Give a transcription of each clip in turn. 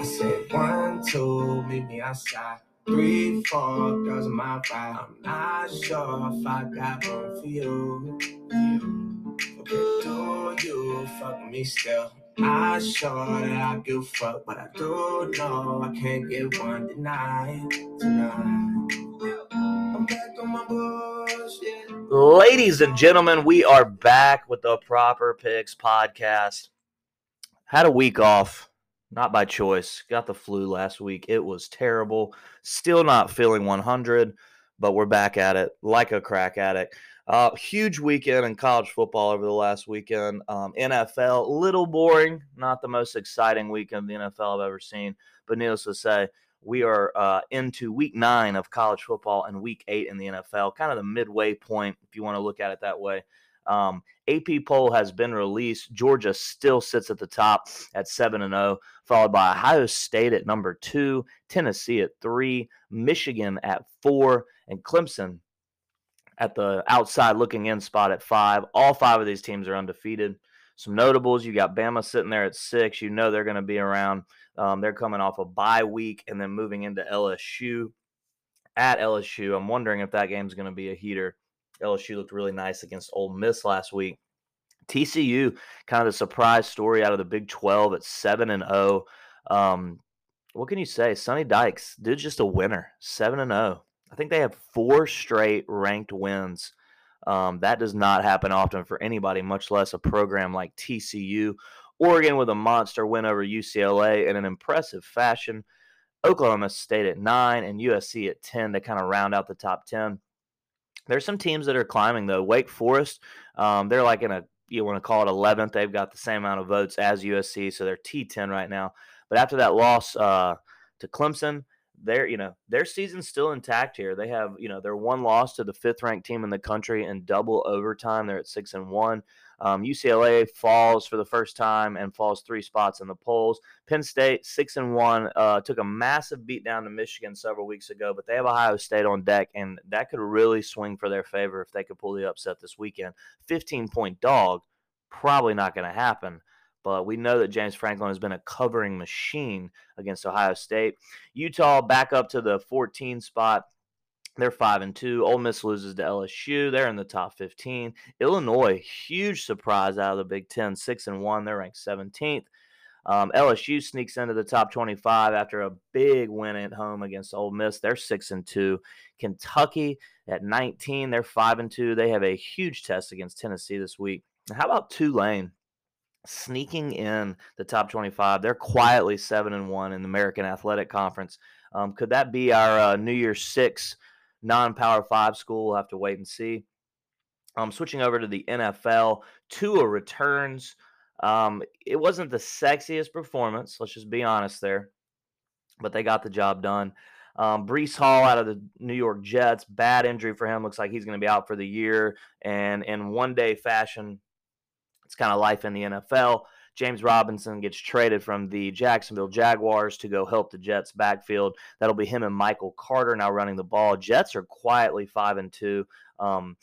I said one, two, meet me outside. Three, four, girls on my ride. I'm not sure if I got room for you. Okay, do you fuck me still? Not sure that I give fuck, but I do know I can't get one tonight. Tonight. Ladies and gentlemen, we are back with the Proper Picks podcast. Had a week off, not by choice. Got the flu last week. It was terrible. Still not feeling 100, but we're back at it like a crack addict. Uh, huge weekend in college football over the last weekend. Um, NFL, little boring, not the most exciting weekend the NFL I've ever seen. But needless to say, we are uh, into week nine of college football and week eight in the NFL, kind of the midway point, if you want to look at it that way. Um, AP poll has been released. Georgia still sits at the top at 7 and 0, followed by Ohio State at number 2, Tennessee at 3, Michigan at 4, and Clemson at the outside looking in spot at 5. All five of these teams are undefeated. Some notables, you got Bama sitting there at 6. You know they're going to be around. Um, they're coming off a bye week and then moving into LSU at LSU. I'm wondering if that game's going to be a heater. LSU looked really nice against Ole Miss last week. TCU, kind of the surprise story out of the Big 12 at 7 and 0. Um, what can you say? Sonny Dykes, dude, just a winner, 7 and 0. I think they have four straight ranked wins. Um, that does not happen often for anybody, much less a program like TCU. Oregon with a monster win over UCLA in an impressive fashion. Oklahoma State at nine and USC at 10 to kind of round out the top 10. There's some teams that are climbing though. Wake Forest, um, they're like in a you want to call it 11th. They've got the same amount of votes as USC, so they're T10 right now. But after that loss uh, to Clemson, their you know their season's still intact here. They have you know their one loss to the fifth ranked team in the country in double overtime. They're at six and one. Um, UCLA falls for the first time and falls three spots in the polls. Penn State six and one uh, took a massive beat down to Michigan several weeks ago, but they have Ohio State on deck, and that could really swing for their favor if they could pull the upset this weekend. Fifteen point dog, probably not going to happen. But we know that James Franklin has been a covering machine against Ohio State. Utah back up to the 14 spot. They're five and two. Ole Miss loses to LSU. They're in the top 15. Illinois, huge surprise out of the Big Ten, six and one. They're ranked 17th. Um, LSU sneaks into the top 25 after a big win at home against Ole Miss. They're six and two. Kentucky at 19. They're five and two. They have a huge test against Tennessee this week. How about Tulane? sneaking in the top 25. They're quietly seven and one in the American Athletic Conference. Um, could that be our uh, New Year's Six non-power five school? We'll have to wait and see. Um, switching over to the NFL, Tua returns. Um, it wasn't the sexiest performance. Let's just be honest there, but they got the job done. Um, Breece Hall out of the New York Jets, bad injury for him. Looks like he's going to be out for the year. And in one day fashion, it's kind of life in the NFL. James Robinson gets traded from the Jacksonville Jaguars to go help the Jets backfield. That'll be him and Michael Carter now running the ball. Jets are quietly five and two. Um,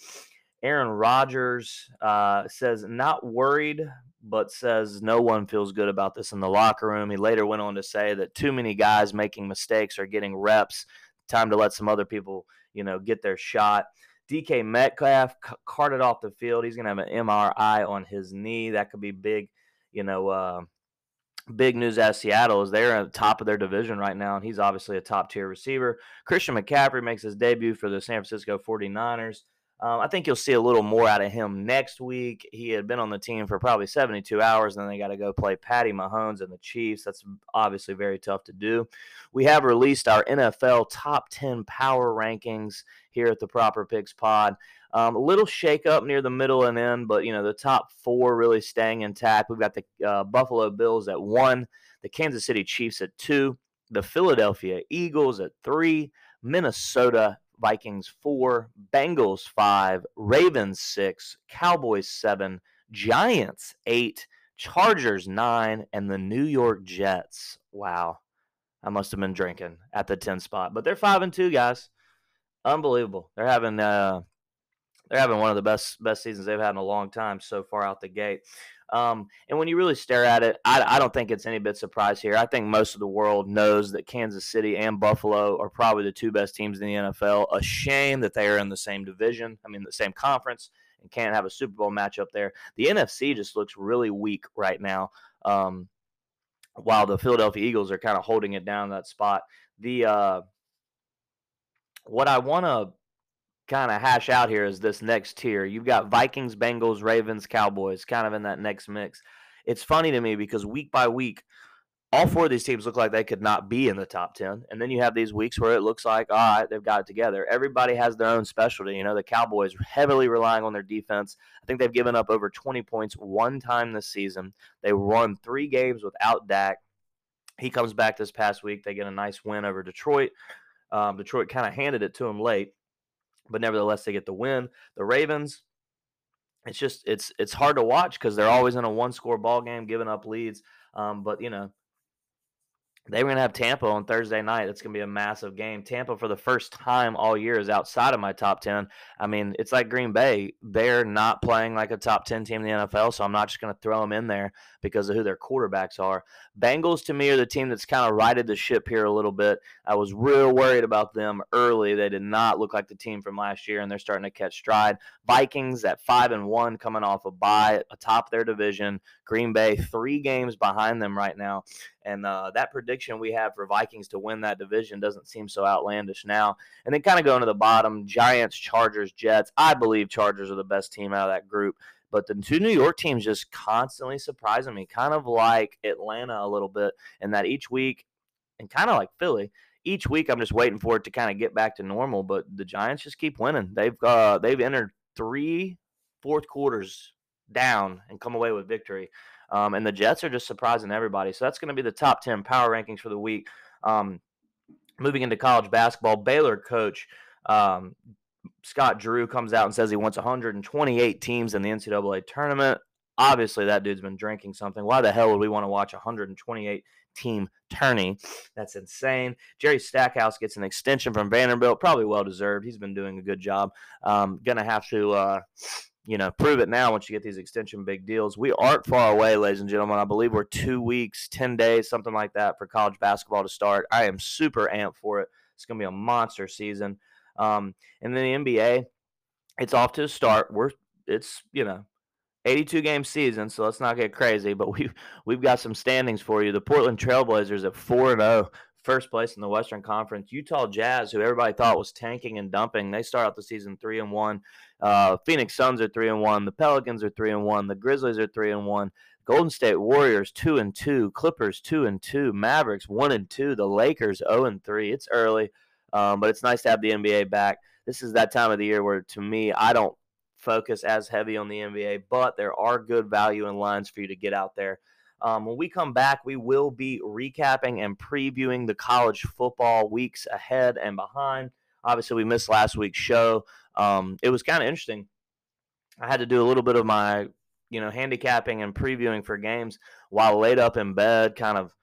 Aaron Rodgers uh, says not worried, but says no one feels good about this in the locker room. He later went on to say that too many guys making mistakes are getting reps. Time to let some other people, you know, get their shot. DK Metcalf carted off the field. He's going to have an MRI on his knee. That could be big, you know, uh, big news as Seattle is they're at the top of their division right now, and he's obviously a top tier receiver. Christian McCaffrey makes his debut for the San Francisco 49ers. Um, I think you'll see a little more out of him next week. He had been on the team for probably 72 hours, and then they got to go play Patty Mahomes and the Chiefs. That's obviously very tough to do. We have released our NFL top 10 power rankings here at the Proper Picks Pod. Um, a little shakeup near the middle and end, but you know the top four really staying intact. We've got the uh, Buffalo Bills at one, the Kansas City Chiefs at two, the Philadelphia Eagles at three, Minnesota Vikings four, Bengals five, Ravens six, Cowboys seven, Giants eight, Chargers nine, and the New York Jets. Wow. I must have been drinking at the 10 spot. But they're five and two, guys. Unbelievable. They're having uh they're having one of the best best seasons they've had in a long time so far out the gate. Um, and when you really stare at it, I, I don't think it's any bit surprise here. I think most of the world knows that Kansas City and Buffalo are probably the two best teams in the NFL. A shame that they are in the same division, I mean, the same conference, and can't have a Super Bowl matchup there. The NFC just looks really weak right now. Um, while the Philadelphia Eagles are kind of holding it down that spot. The uh, what I want to kind of hash out here is this next tier. You've got Vikings, Bengals, Ravens, Cowboys, kind of in that next mix. It's funny to me because week by week, all four of these teams look like they could not be in the top 10. And then you have these weeks where it looks like, all right, they've got it together. Everybody has their own specialty. You know, the Cowboys heavily relying on their defense. I think they've given up over 20 points one time this season. They won three games without Dak. He comes back this past week. They get a nice win over Detroit. Um, Detroit kind of handed it to him late but nevertheless they get the win. The Ravens, it's just it's it's hard to watch because they're always in a one score ball game, giving up leads. Um, but you know they were going to have Tampa on Thursday night. It's going to be a massive game. Tampa, for the first time all year, is outside of my top 10. I mean, it's like Green Bay. They're not playing like a top 10 team in the NFL, so I'm not just going to throw them in there because of who their quarterbacks are. Bengals, to me, are the team that's kind of righted the ship here a little bit. I was real worried about them early. They did not look like the team from last year, and they're starting to catch stride. Vikings at 5 and 1 coming off a bye atop their division. Green Bay, three games behind them right now. And uh, that prediction we have for Vikings to win that division doesn't seem so outlandish now. And then kind of going to the bottom Giants, Chargers, Jets. I believe Chargers are the best team out of that group. But the two New York teams just constantly surprising me, kind of like Atlanta a little bit, in that each week, and kind of like Philly, each week I'm just waiting for it to kind of get back to normal. But the Giants just keep winning. They've uh, they've entered three fourth quarters down and come away with victory. Um, and the Jets are just surprising everybody. So that's going to be the top 10 power rankings for the week. Um, moving into college basketball, Baylor coach um, Scott Drew comes out and says he wants 128 teams in the NCAA tournament. Obviously, that dude's been drinking something. Why the hell would we want to watch 128 team tourney? That's insane. Jerry Stackhouse gets an extension from Vanderbilt, probably well deserved. He's been doing a good job. Um, gonna have to. Uh, you know, prove it now once you get these extension big deals. We aren't far away, ladies and gentlemen. I believe we're two weeks, 10 days, something like that for college basketball to start. I am super amped for it. It's going to be a monster season. Um, and then the NBA, it's off to a start. We're, it's, you know, 82 game season, so let's not get crazy, but we've, we've got some standings for you. The Portland Trailblazers at 4 0 first place in the Western Conference. Utah Jazz, who everybody thought was tanking and dumping, they start out the season three and one. Uh, Phoenix Suns are three and one. The Pelicans are three and one. The Grizzlies are three and one. Golden State Warriors two and two. Clippers two and two. Mavericks one and two. The Lakers zero and three. It's early, um, but it's nice to have the NBA back. This is that time of the year where, to me, I don't focus as heavy on the NBA, but there are good value and lines for you to get out there. Um, when we come back, we will be recapping and previewing the college football weeks ahead and behind. Obviously, we missed last week's show. Um, it was kind of interesting. I had to do a little bit of my, you know, handicapping and previewing for games while laid up in bed, kind of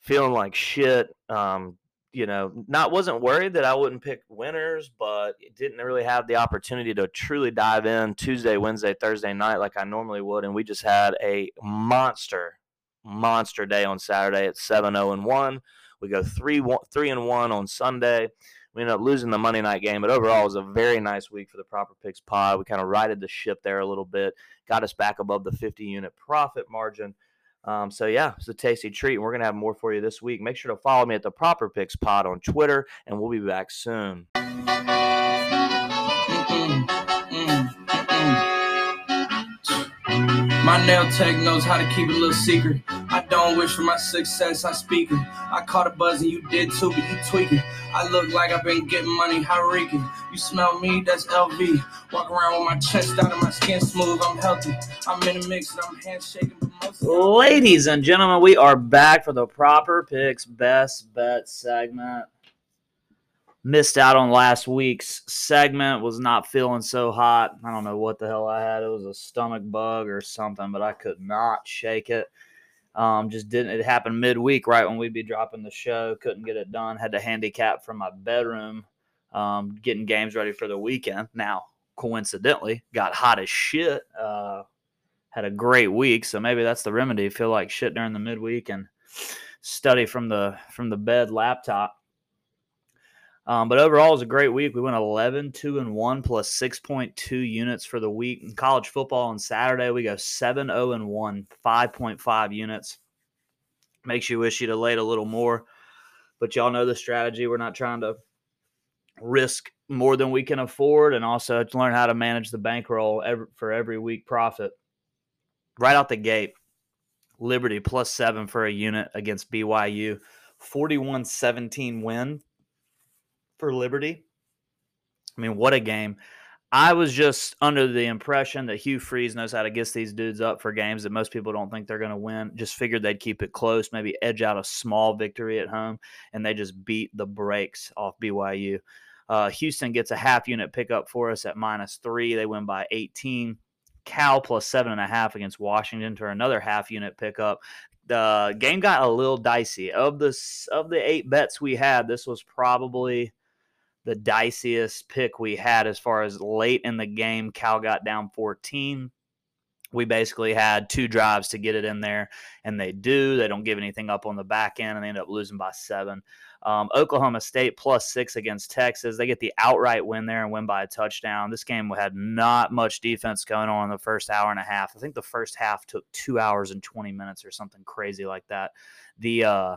feeling like shit. Um, you know, not wasn't worried that I wouldn't pick winners, but didn't really have the opportunity to truly dive in Tuesday, Wednesday, Thursday night like I normally would. And we just had a monster, monster day on Saturday at 7 0 and 1. We go 3 1, 3 and 1 on Sunday. We ended up losing the Monday night game, but overall, it was a very nice week for the Proper Picks Pod. We kind of righted the ship there a little bit, got us back above the 50 unit profit margin. Um, so yeah, it's a tasty treat. And we're gonna have more for you this week. Make sure to follow me at the Proper Picks Pod on Twitter, and we'll be back soon. My nail tech knows how to keep a little secret. Don't wish for my success, I speak it. I caught a buzz and you did too, but you tweaking. I look like I've been getting money, how reeking. You smell me, that's LV. Walk around with my chest out and my skin smooth, I'm healthy. I'm in a mix and I'm handshaking. Ladies and gentlemen, we are back for the Proper Picks Best Bet segment missed out on last week's segment was not feeling so hot i don't know what the hell i had it was a stomach bug or something but i could not shake it um, just didn't it happened midweek right when we'd be dropping the show couldn't get it done had to handicap from my bedroom um, getting games ready for the weekend now coincidentally got hot as shit uh, had a great week, so maybe that's the remedy. Feel like shit during the midweek and study from the from the bed laptop. Um, but overall, it was a great week. We went 11, 2, and 1 plus 6.2 units for the week. In college football on Saturday, we go 7, 0, and 1, 5.5 units. Makes you wish you'd have laid a little more. But y'all know the strategy. We're not trying to risk more than we can afford and also to learn how to manage the bankroll every, for every week profit. Right out the gate, Liberty plus seven for a unit against BYU. 41 17 win for Liberty. I mean, what a game. I was just under the impression that Hugh Freeze knows how to get these dudes up for games that most people don't think they're going to win. Just figured they'd keep it close, maybe edge out a small victory at home, and they just beat the brakes off BYU. Uh, Houston gets a half unit pickup for us at minus three. They win by 18. Cal plus seven and a half against Washington for another half unit pickup. The game got a little dicey. Of the of the eight bets we had, this was probably the diciest pick we had as far as late in the game. Cal got down 14. We basically had two drives to get it in there, and they do. They don't give anything up on the back end, and they end up losing by seven. Um, Oklahoma State plus six against Texas. They get the outright win there and win by a touchdown. This game had not much defense going on in the first hour and a half. I think the first half took two hours and 20 minutes or something crazy like that. The uh,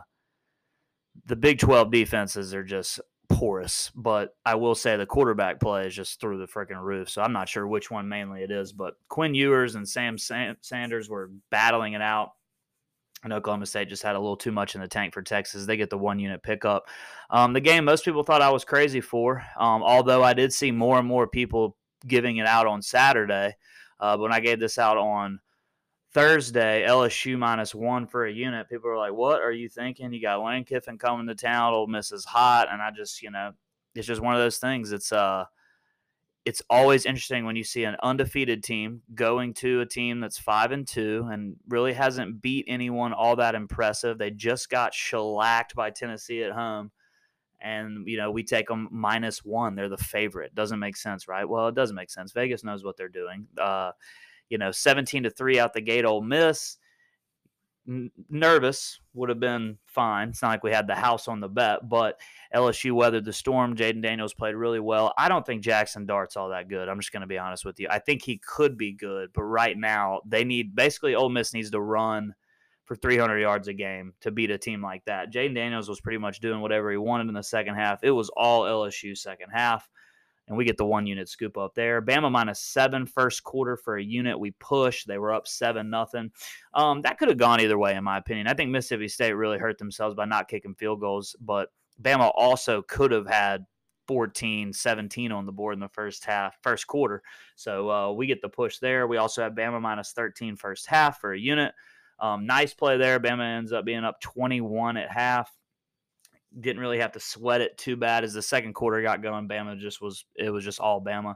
the Big 12 defenses are just porous, but I will say the quarterback play is just through the freaking roof. So I'm not sure which one mainly it is, but Quinn Ewers and Sam Sanders were battling it out. And Oklahoma State just had a little too much in the tank for Texas. They get the one unit pickup. Um, the game most people thought I was crazy for, um, although I did see more and more people giving it out on Saturday. Uh, when I gave this out on Thursday, LSU minus one for a unit. People are like, "What are you thinking? You got Lane Kiffin coming to town. Ole Miss is hot." And I just, you know, it's just one of those things. It's uh, it's always interesting when you see an undefeated team going to a team that's five and two and really hasn't beat anyone all that impressive. They just got shellacked by Tennessee at home. And you know we take them minus one. They're the favorite. Doesn't make sense, right? Well, it doesn't make sense. Vegas knows what they're doing. Uh, you know, 17 to 3 out the gate, Ole Miss. N- nervous would have been fine. It's not like we had the house on the bet, but LSU weathered the storm. Jayden Daniels played really well. I don't think Jackson Dart's all that good. I'm just going to be honest with you. I think he could be good, but right now they need basically Ole Miss needs to run for 300 yards a game to beat a team like that. Jayden Daniels was pretty much doing whatever he wanted in the second half. It was all LSU second half and we get the one unit scoop up there. Bama minus seven first quarter for a unit. We push. They were up seven nothing. Um, that could have gone either way, in my opinion. I think Mississippi State really hurt themselves by not kicking field goals, but Bama also could have had 14, 17 on the board in the first half, first quarter. So uh, we get the push there. We also have Bama minus 13 first half for a unit. Um, nice play there. Bama ends up being up 21 at half didn't really have to sweat it too bad as the second quarter got going. Bama just was it was just all Bama.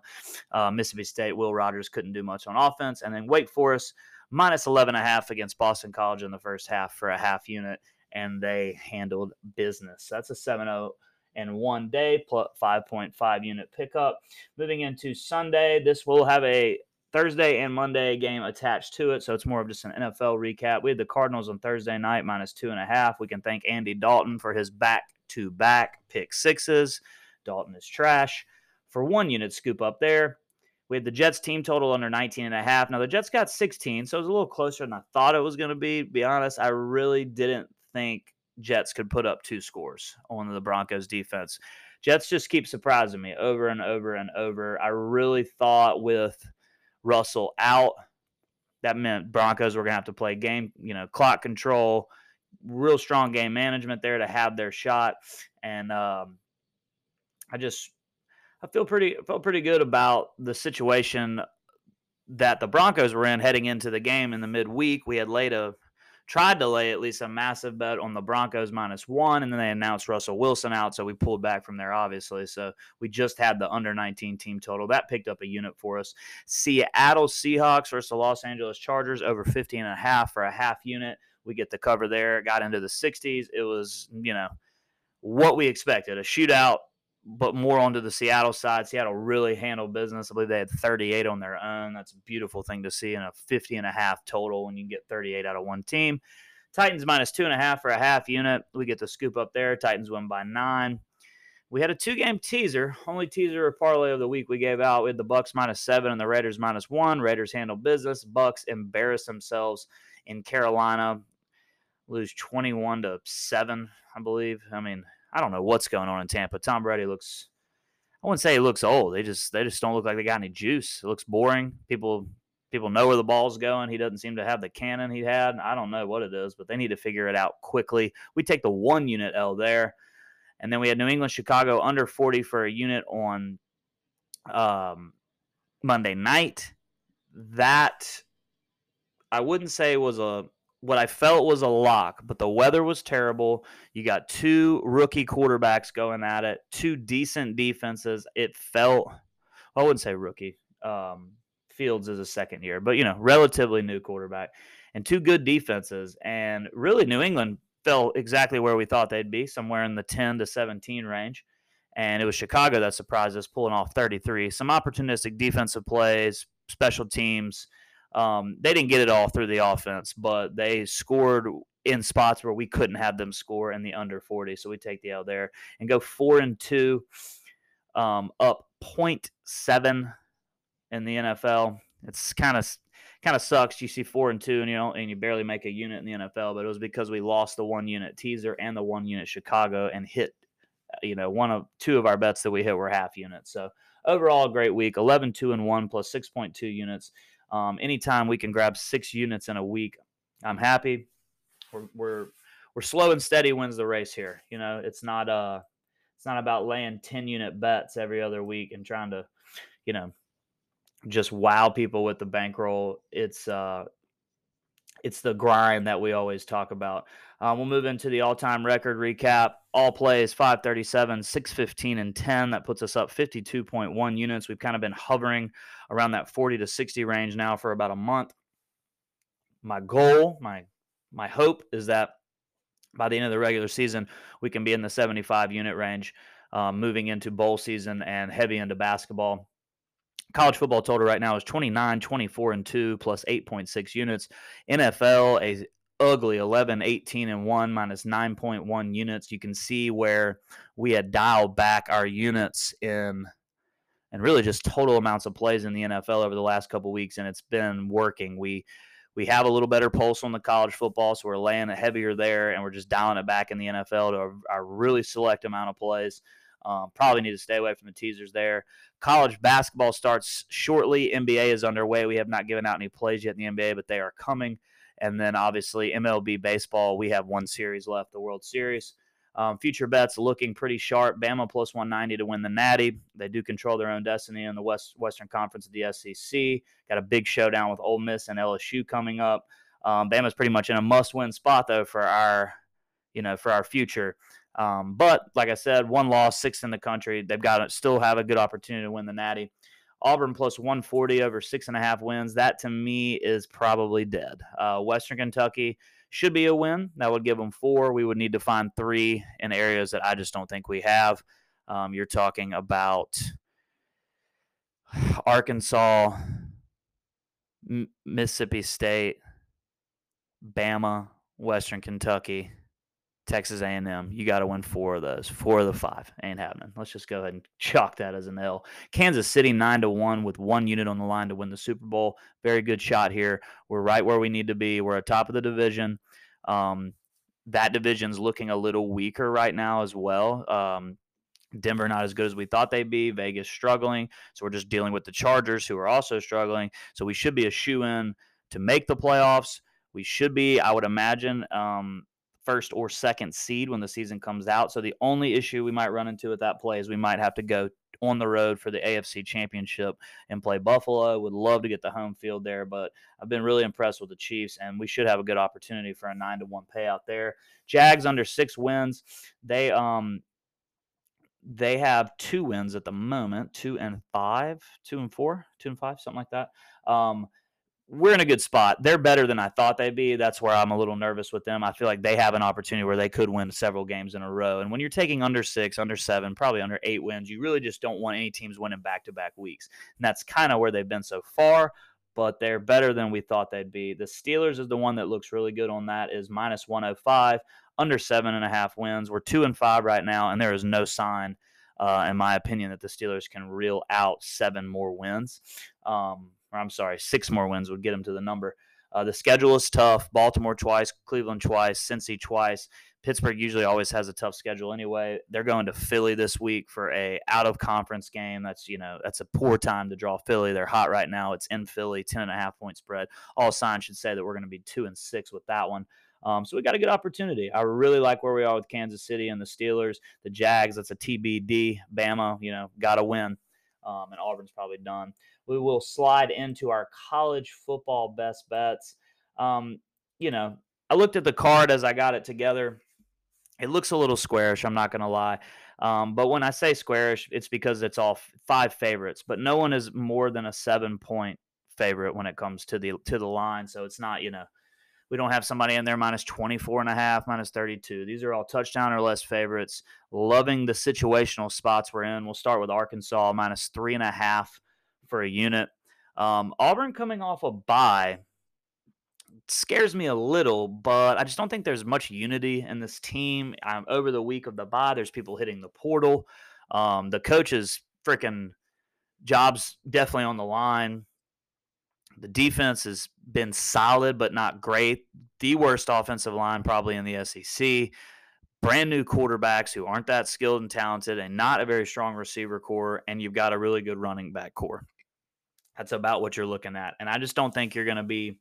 Uh, Mississippi State, Will Rogers couldn't do much on offense, and then Wake Forest minus 11 and a half against Boston College in the first half for a half unit, and they handled business. That's a 7-0 and one day plus 5.5 unit pickup. Moving into Sunday, this will have a Thursday and Monday game attached to it, so it's more of just an NFL recap. We had the Cardinals on Thursday night minus two and a half. We can thank Andy Dalton for his back to back pick sixes. Dalton is trash. For one unit scoop up there, we had the Jets team total under 19 and a half. Now the Jets got 16, so it was a little closer than I thought it was going to be. To Be honest, I really didn't think Jets could put up two scores on the Broncos defense. Jets just keep surprising me over and over and over. I really thought with Russell out. That meant Broncos were going to have to play game, you know, clock control, real strong game management there to have their shot. And um, I just, I feel pretty, felt pretty good about the situation that the Broncos were in heading into the game in the midweek. We had laid a tried to lay at least a massive bet on the Broncos minus one, and then they announced Russell Wilson out, so we pulled back from there, obviously. So we just had the under 19 team total. That picked up a unit for us. Seattle Seahawks versus the Los Angeles Chargers over 50 and a half for a half unit. We get the cover there. It got into the 60s. It was, you know, what we expected a shootout but more onto the Seattle side. Seattle really handled business. I believe they had 38 on their own. That's a beautiful thing to see in a 50 and a half total when you get 38 out of one team. Titans minus two and a half for a half unit. We get the scoop up there. Titans win by nine. We had a two game teaser, only teaser or parlay of the week we gave out. We had the Bucs minus seven and the Raiders minus one. Raiders handle business. Bucs embarrass themselves in Carolina, lose 21 to 7, I believe. I mean, I don't know what's going on in Tampa. Tom Brady looks I wouldn't say he looks old. They just they just don't look like they got any juice. It looks boring. People people know where the ball's going. He doesn't seem to have the cannon he had. I don't know what it is, but they need to figure it out quickly. We take the one unit L there. And then we had New England, Chicago under 40 for a unit on um, Monday night. That I wouldn't say was a what I felt was a lock, but the weather was terrible. You got two rookie quarterbacks going at it, two decent defenses. It felt, I wouldn't say rookie. Um, Fields is a second year, but you know, relatively new quarterback and two good defenses. And really, New England fell exactly where we thought they'd be, somewhere in the 10 to 17 range. And it was Chicago that surprised us, pulling off 33. Some opportunistic defensive plays, special teams um, they didn't get it all through the offense, but they scored in spots where we couldn't have them score in the under 40. So we take the L there and go four and two, um, up 0.7 in the NFL. It's kind of kind of sucks. You see four and two, and you know, and you barely make a unit in the NFL. But it was because we lost the one unit teaser and the one unit Chicago, and hit, you know, one of two of our bets that we hit were half units. So overall, great week. 11, 2 and one plus 6.2 units. Um, anytime we can grab six units in a week, I'm happy. We're, we're we're slow and steady wins the race here. You know, it's not uh it's not about laying 10 unit bets every other week and trying to, you know, just wow people with the bankroll. It's uh it's the grind that we always talk about. Um, we'll move into the all-time record recap. All plays 537, 615, and 10. That puts us up 52.1 units. We've kind of been hovering around that 40 to 60 range now for about a month. My goal, my my hope is that by the end of the regular season, we can be in the 75 unit range, um, moving into bowl season and heavy into basketball college football total right now is 29 24 and 2 plus 8.6 units nfl a ugly 11 18 and 1 minus 9.1 units you can see where we had dialed back our units in and really just total amounts of plays in the nfl over the last couple weeks and it's been working we we have a little better pulse on the college football so we're laying it heavier there and we're just dialing it back in the nfl to a, a really select amount of plays um, probably need to stay away from the teasers there. College basketball starts shortly. NBA is underway. We have not given out any plays yet in the NBA, but they are coming. And then obviously MLB baseball, we have one series left, the World Series. Um, future bets looking pretty sharp. Bama plus 190 to win the Natty. They do control their own destiny in the West Western Conference of the SEC. Got a big showdown with Ole Miss and LSU coming up. Um, Bama's pretty much in a must-win spot though for our, you know, for our future. Um, but like I said, one loss, sixth in the country. They've got to still have a good opportunity to win the Natty. Auburn plus 140 over six and a half wins. That to me is probably dead. Uh, Western Kentucky should be a win. That would give them four. We would need to find three in areas that I just don't think we have. Um, you're talking about Arkansas, M- Mississippi State, Bama, Western Kentucky. Texas A&M, you got to win four of those. Four of the five ain't happening. Let's just go ahead and chalk that as an L. Kansas City nine to one with one unit on the line to win the Super Bowl. Very good shot here. We're right where we need to be. We're at top of the division. Um, that division's looking a little weaker right now as well. Um, Denver not as good as we thought they'd be. Vegas struggling. So we're just dealing with the Chargers who are also struggling. So we should be a shoe in to make the playoffs. We should be, I would imagine, um, first or second seed when the season comes out. So the only issue we might run into with that play is we might have to go on the road for the AFC Championship and play Buffalo. Would love to get the home field there, but I've been really impressed with the Chiefs, and we should have a good opportunity for a nine to one payout there. Jags under six wins. They um they have two wins at the moment, two and five, two and four, two and five, something like that. Um, we're in a good spot. They're better than I thought they'd be. That's where I'm a little nervous with them. I feel like they have an opportunity where they could win several games in a row. And when you're taking under six, under seven, probably under eight wins, you really just don't want any teams winning back to back weeks. And that's kind of where they've been so far. But they're better than we thought they'd be. The Steelers is the one that looks really good on that. Is minus 105, under seven and a half wins. We're two and five right now, and there is no sign uh, in my opinion, that the Steelers can reel out seven more wins. Um, or I'm sorry, six more wins would get them to the number. Uh, the schedule is tough. Baltimore twice, Cleveland twice, Cincy twice. Pittsburgh usually always has a tough schedule anyway. They're going to Philly this week for a out of conference game. That's you know that's a poor time to draw Philly. They're hot right now. It's in Philly, ten and a half point spread. All signs should say that we're going to be two and six with that one. Um, so we got a good opportunity. I really like where we are with Kansas City and the Steelers, the Jags. That's a TBD. Bama, you know, got to win. Um, and Auburn's probably done. We will slide into our college football best bets. Um, you know, I looked at the card as I got it together. It looks a little squarish. I'm not going to lie. Um, but when I say squarish, it's because it's all five favorites, but no one is more than a seven point favorite when it comes to the to the line. So it's not, you know, we don't have somebody in there minus 24 and a half, minus 32. These are all touchdown or less favorites. Loving the situational spots we're in. We'll start with Arkansas minus three and a half for a unit. Um, Auburn coming off a bye scares me a little, but I just don't think there's much unity in this team. Um, over the week of the bye, there's people hitting the portal. Um, the coaches freaking jobs definitely on the line. The defense has been solid, but not great. The worst offensive line probably in the SEC. Brand new quarterbacks who aren't that skilled and talented, and not a very strong receiver corps, and you've got a really good running back corps. That's about what you're looking at. And I just don't think you're going to be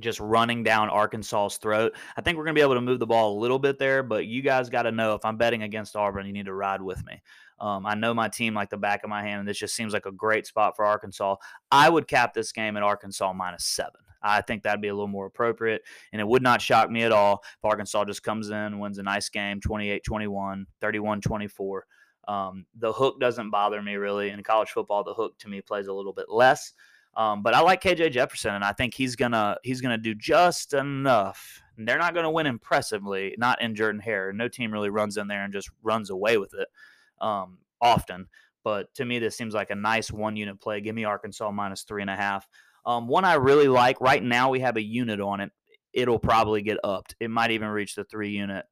just running down Arkansas's throat. I think we're going to be able to move the ball a little bit there, but you guys got to know if I'm betting against Auburn, you need to ride with me. Um, I know my team like the back of my hand, and this just seems like a great spot for Arkansas. I would cap this game at Arkansas minus seven. I think that'd be a little more appropriate, and it would not shock me at all if Arkansas just comes in, wins a nice game 28 21, 31 24. Um, the hook doesn't bother me really. In college football, the hook to me plays a little bit less. Um, but I like KJ Jefferson, and I think he's gonna he's gonna do just enough. they're not gonna win impressively, not in Jordan Hare. No team really runs in there and just runs away with it um, often. But to me, this seems like a nice one unit play. Give me Arkansas minus three and a half. Um, one I really like right now, we have a unit on it. It'll probably get upped. It might even reach the three unit,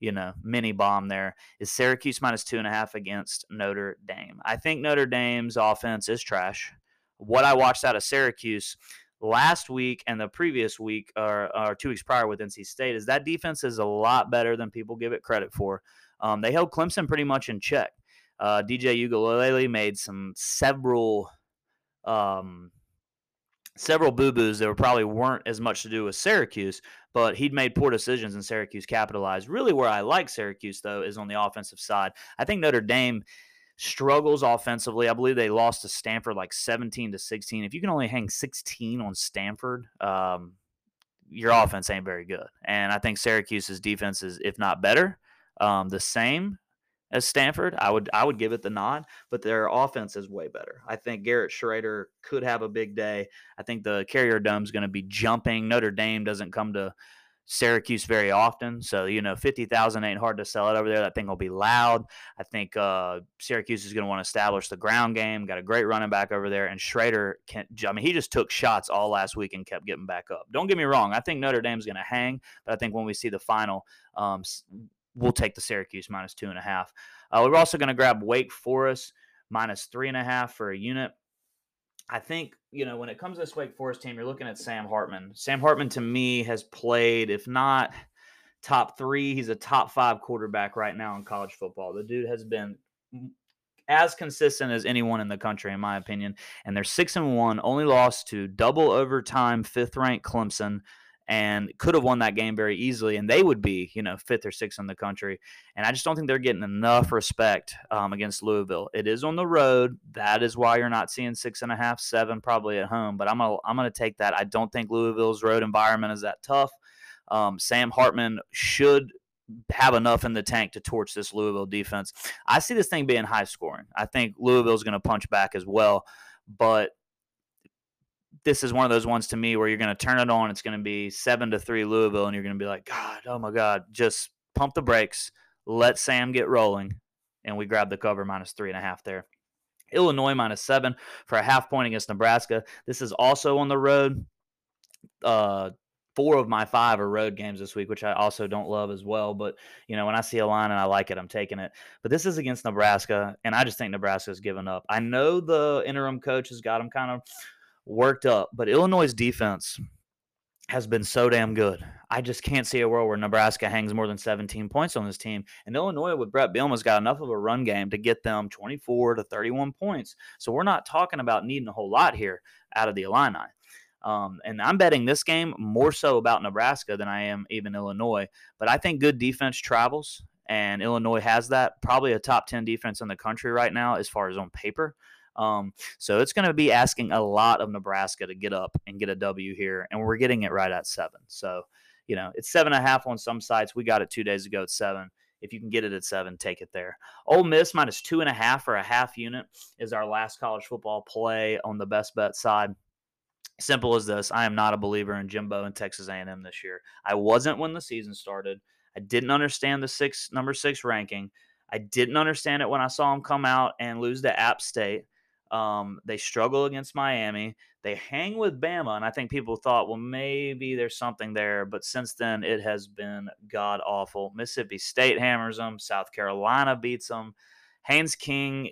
you know, mini bomb there. Is Syracuse minus two and a half against Notre Dame? I think Notre Dame's offense is trash what I watched out of Syracuse last week and the previous week or, or, two weeks prior with NC State is that defense is a lot better than people give it credit for. Um, they held Clemson pretty much in check. Uh, DJ Uiagalelei made some several um, several boo boos that probably weren't as much to do with Syracuse, but he'd made poor decisions and Syracuse capitalized. Really, where I like Syracuse though is on the offensive side. I think Notre Dame struggles offensively. I believe they lost to Stanford like 17 to 16. If you can only hang 16 on Stanford, um, your offense ain't very good. And I think Syracuse's defense is, if not better, um, the same as Stanford. I would I would give it the nod, but their offense is way better. I think Garrett Shrader could have a big day. I think the Carrier Dome is going to be jumping. Notre Dame doesn't come to Syracuse very often. So, you know, 50,000 ain't hard to sell it over there. That thing will be loud. I think uh, Syracuse is going to want to establish the ground game. Got a great running back over there. And Shrader can, I mean, he just took shots all last week and kept getting back up. Don't get me wrong. I think Notre Dame's going to hang, but I think when we see the final, um, we'll take the Syracuse minus two and a half. Uh, we're also going to grab Wake Forest minus three and a half for a unit. I think, you know, when it comes to this Wake Forest team, you're looking at Sam Hartman. Sam Hartman, to me, has played, if not top three, he's a top five quarterback right now in college football. The dude has been as consistent as anyone in the country, in my opinion. And they're six and one, only lost to double overtime, fifth ranked Clemson and could have won that game very easily, and they would be, you know, fifth or sixth in the country. And I just don't think they're getting enough respect um, against Louisville. It is on the road. That is why you're not seeing six and a half, seven probably at home. But I'm gonna I'm gonna take that. I don't think Louisville's road environment is that tough. Um, Sam Hartman should have enough in the tank to torch this Louisville defense. I see this thing being high scoring. I think Louisville's going to punch back as well, but this is one of those ones to me where you're going to turn it on. It's going to be seven to three Louisville, and you're going to be like, God, oh my God, just pump the brakes, let Sam get rolling, and we grab the cover minus three and a half there. Illinois minus seven for a half point against Nebraska. This is also on the road. Uh, four of my five are road games this week, which I also don't love as well. But you know, when I see a line and I like it, I'm taking it. But this is against Nebraska, and I just think Nebraska's given up. I know the interim coach has got them kind of worked up, but Illinois' defense has been so damn good. I just can't see a world where Nebraska hangs more than 17 points on this team. And Illinois with Brett Bielema's got enough of a run game to get them 24 to 31 points. So we're not talking about needing a whole lot here out of the Illini. Um, and I'm betting this game more so about Nebraska than I am even Illinois. But I think good defense travels, and Illinois has that. Probably a top 10 defense in the country right now as far as on paper. Um, so it's going to be asking a lot of Nebraska to get up and get a W here, and we're getting it right at seven. So, you know, it's seven and a half on some sites. We got it two days ago at seven. If you can get it at seven, take it there. Ole Miss minus two and a half or a half unit is our last college football play on the best bet side. Simple as this: I am not a believer in Jimbo and Texas A&M this year. I wasn't when the season started. I didn't understand the six number six ranking. I didn't understand it when I saw him come out and lose to App State. Um, they struggle against Miami. They hang with Bama, and I think people thought, well, maybe there's something there. But since then, it has been god awful. Mississippi State hammers them. South Carolina beats them. Haynes King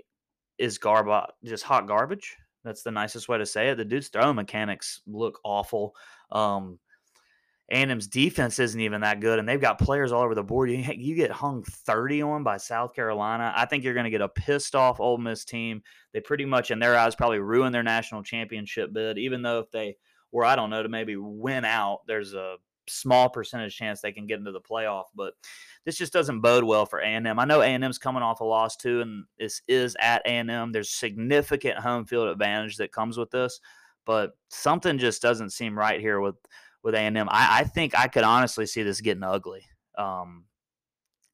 is garbage, just hot garbage. That's the nicest way to say it. The dude's throwing mechanics look awful. Um, a&M's defense isn't even that good, and they've got players all over the board. You, you get hung 30 on by South Carolina. I think you're going to get a pissed off Ole Miss team. They pretty much, in their eyes, probably ruin their national championship bid, even though if they were, I don't know, to maybe win out, there's a small percentage chance they can get into the playoff. But this just doesn't bode well for A&M. I know A&M's coming off a loss too, and this is at A&M. There's significant home field advantage that comes with this, but something just doesn't seem right here with – with A and I, I think I could honestly see this getting ugly. Um,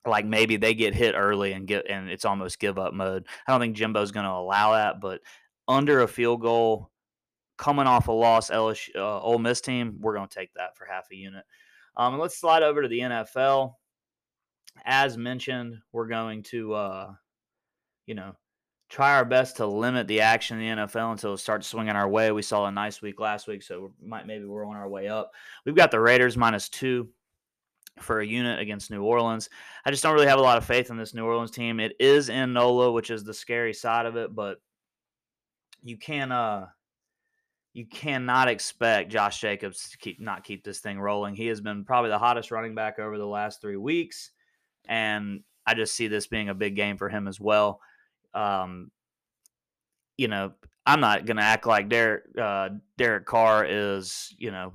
like maybe they get hit early and get and it's almost give up mode. I don't think Jimbo's going to allow that, but under a field goal, coming off a loss, LSU, uh, Ole Miss team, we're going to take that for half a unit. Um, let's slide over to the NFL. As mentioned, we're going to, uh, you know, try our best to limit the action in the NFL until it starts swinging our way. We saw a nice week last week, so we might maybe we're on our way up. We've got the Raiders minus two for a unit against New Orleans. I just don't really have a lot of faith in this New Orleans team. It is in NOLA, which is the scary side of it, but you can uh you cannot expect Josh Jacobs to keep not keep this thing rolling. He has been probably the hottest running back over the last three weeks, and I just see this being a big game for him as well um, you know, I'm not going to act like Derek uh, Derek Carr is, you know,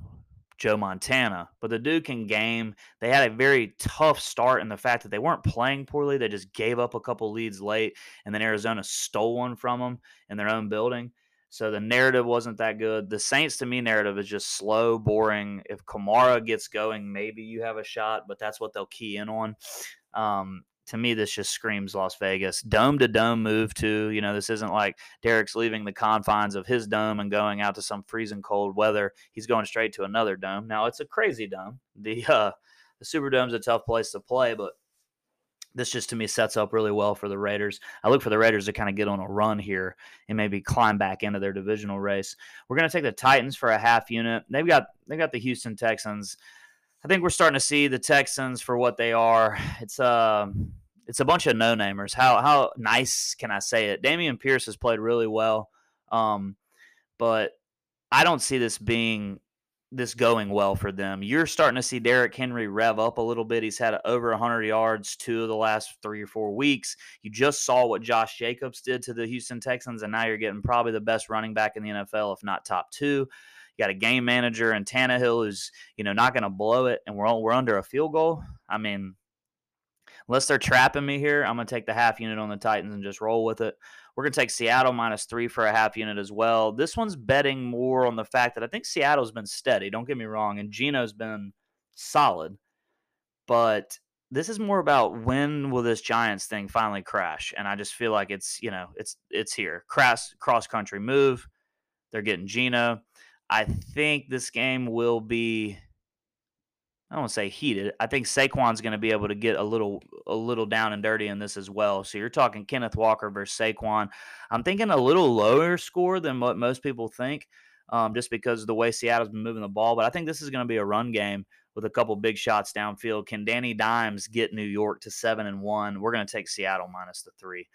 Joe Montana, but the dude can game. They had a very tough start in the fact that they weren't playing poorly. They just gave up a couple leads late, and then Arizona stole one from them in their own building. So the narrative wasn't that good. The Saints, to me, narrative is just slow, boring. If Kamara gets going, maybe you have a shot, but that's what they'll key in on. Um, to me, this just screams Las Vegas. Dome to dome move, to, You know, this isn't like Derek's leaving the confines of his dome and going out to some freezing cold weather. He's going straight to another dome. Now, it's a crazy dome. The, uh, the Superdome's a tough place to play, but this just to me sets up really well for the Raiders. I look for the Raiders to kind of get on a run here and maybe climb back into their divisional race. We're going to take the Titans for a half unit. They've got they got the Houston Texans. I think we're starting to see the Texans for what they are. It's uh, it's a bunch of no namers. How how nice can I say it? Dameon Pierce has played really well, um, but I don't see this being this going well for them. You're starting to see Derrick Henry rev up a little bit. He's had over 100 yards two of the last three or four weeks. You just saw what Josh Jacobs did to the Houston Texans, and now you're getting probably the best running back in the NFL, if not top two. You got a game manager and Tannehill who's you know not going to blow it, and we're all, we're under a field goal. I mean, unless they're trapping me here, I'm going to take the half unit on the Titans and just roll with it. We're going to take Seattle minus three for a half unit as well. This one's betting more on the fact that I think Seattle's been steady. Don't get me wrong, and Geno's been solid, but this is more about when will this Giants thing finally crash? And I just feel like it's you know it's it's here. Cross cross country move. They're getting Geno. I think this game will be I don't want to say heated. I think Saquon's going to be able to get a little a little down and dirty in this as well. So you're talking Kenneth Walker versus Saquon. I'm thinking a little lower score than what most people think, um, just because of the way Seattle's been moving the ball. But I think this is going to be a run game with a couple big shots downfield. Can Danny Dimes get New York to seven and one? We're going to take Seattle minus the three.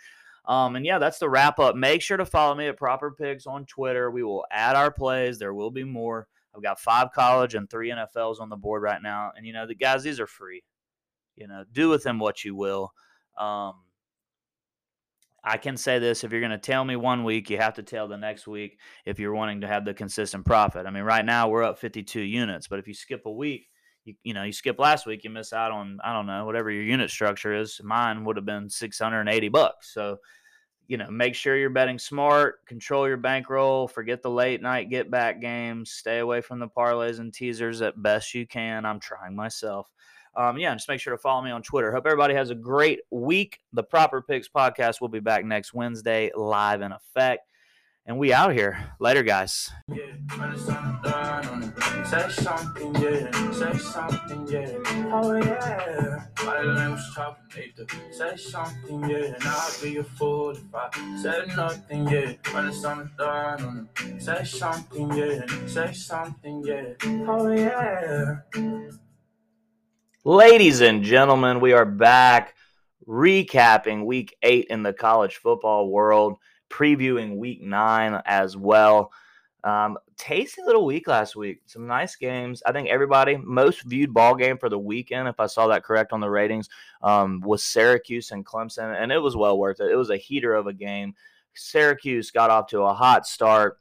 Um, and yeah, that's the wrap up. Make sure to follow me at Proper Picks on Twitter. We will add our plays. There will be more. I've got five college and three NFLs on the board right now. And, you know, the guys, these are free. You know, do with them what you will. Um, I can say this if you're going to tell me one week, you have to tell the next week if you're wanting to have the consistent profit. I mean, right now we're up 52 units, but if you skip a week, you, you know, you skip last week, you miss out on, I don't know, whatever your unit structure is. Mine would have been 680 bucks. So, you know, make sure you're betting smart, control your bankroll, forget the late night get back games, stay away from the parlays and teasers at best you can. I'm trying myself. Um, yeah, just make sure to follow me on Twitter. Hope everybody has a great week. The Proper Picks podcast will be back next Wednesday, live in effect. And we out here. Later, guys. Say something, yeah, say something, yeah. Oh, yeah. Body language talking, need to say something, yeah. And I'll be a fool if I said nothing, yeah. When it's on the dawn, say something, yeah, say something, yeah. Oh, yeah. Ladies and gentlemen, we are back recapping week eight in the college football world previewing week nine as well. Um, tasty little week last week. Some nice games. I think everybody most viewed ball game for the weekend, if I saw that correct on the ratings, um, was Syracuse and Clemson, and it was well worth it. It was a heater of a game. Syracuse got off to a hot start.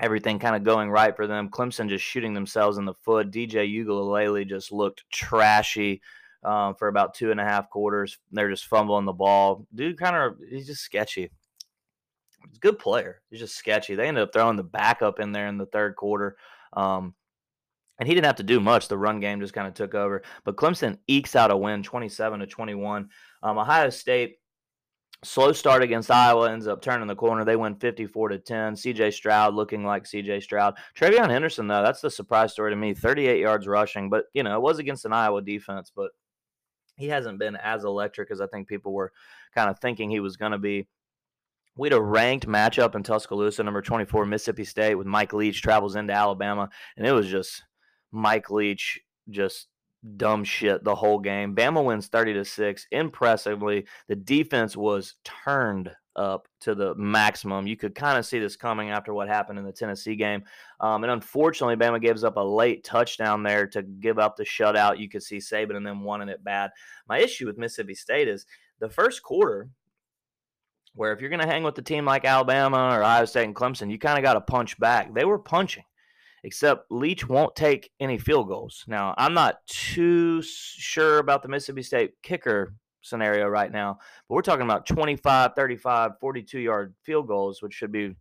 Everything kind of going right for them. Clemson just shooting themselves in the foot. DJ Uiagalelei just looked trashy um, for about two and a half quarters. They're just fumbling the ball. Dude, kind of he's just sketchy. He's a good player. He's just sketchy. They ended up throwing the backup in there in the third quarter. Um, and he didn't have to do much. The run game just kind of took over. But Clemson ekes out a win, 27 to 21. Um, Ohio State slow start against Iowa ends up turning the corner. They win 54 to 10. CJ Stroud looking like CJ Stroud. TreVeyon Henderson though, that's the surprise story to me. 38 yards rushing, but you know, it was against an Iowa defense, but he hasn't been as electric as I think people were kind of thinking he was going to be. We had a ranked matchup in Tuscaloosa, number 24, Mississippi State, with Mike Leach travels into Alabama, and it was just Mike Leach just dumb shit the whole game. Bama wins 30 to 6. Impressively, the defense was turned up to the maximum. You could kind of see this coming after what happened in the Tennessee game. Um, and unfortunately, Bama gives up a late touchdown there to give up the shutout. You could see Saban and them wanting it bad. My issue with Mississippi State is the first quarter, where if you're going to hang with a team like Alabama or Iowa State and Clemson, you kind of got to punch back. They were punching, except Leach won't take any field goals. Now, I'm not too sure about the Mississippi State kicker scenario right now, but we're talking about 25, 35, 42 yard field goals, which should be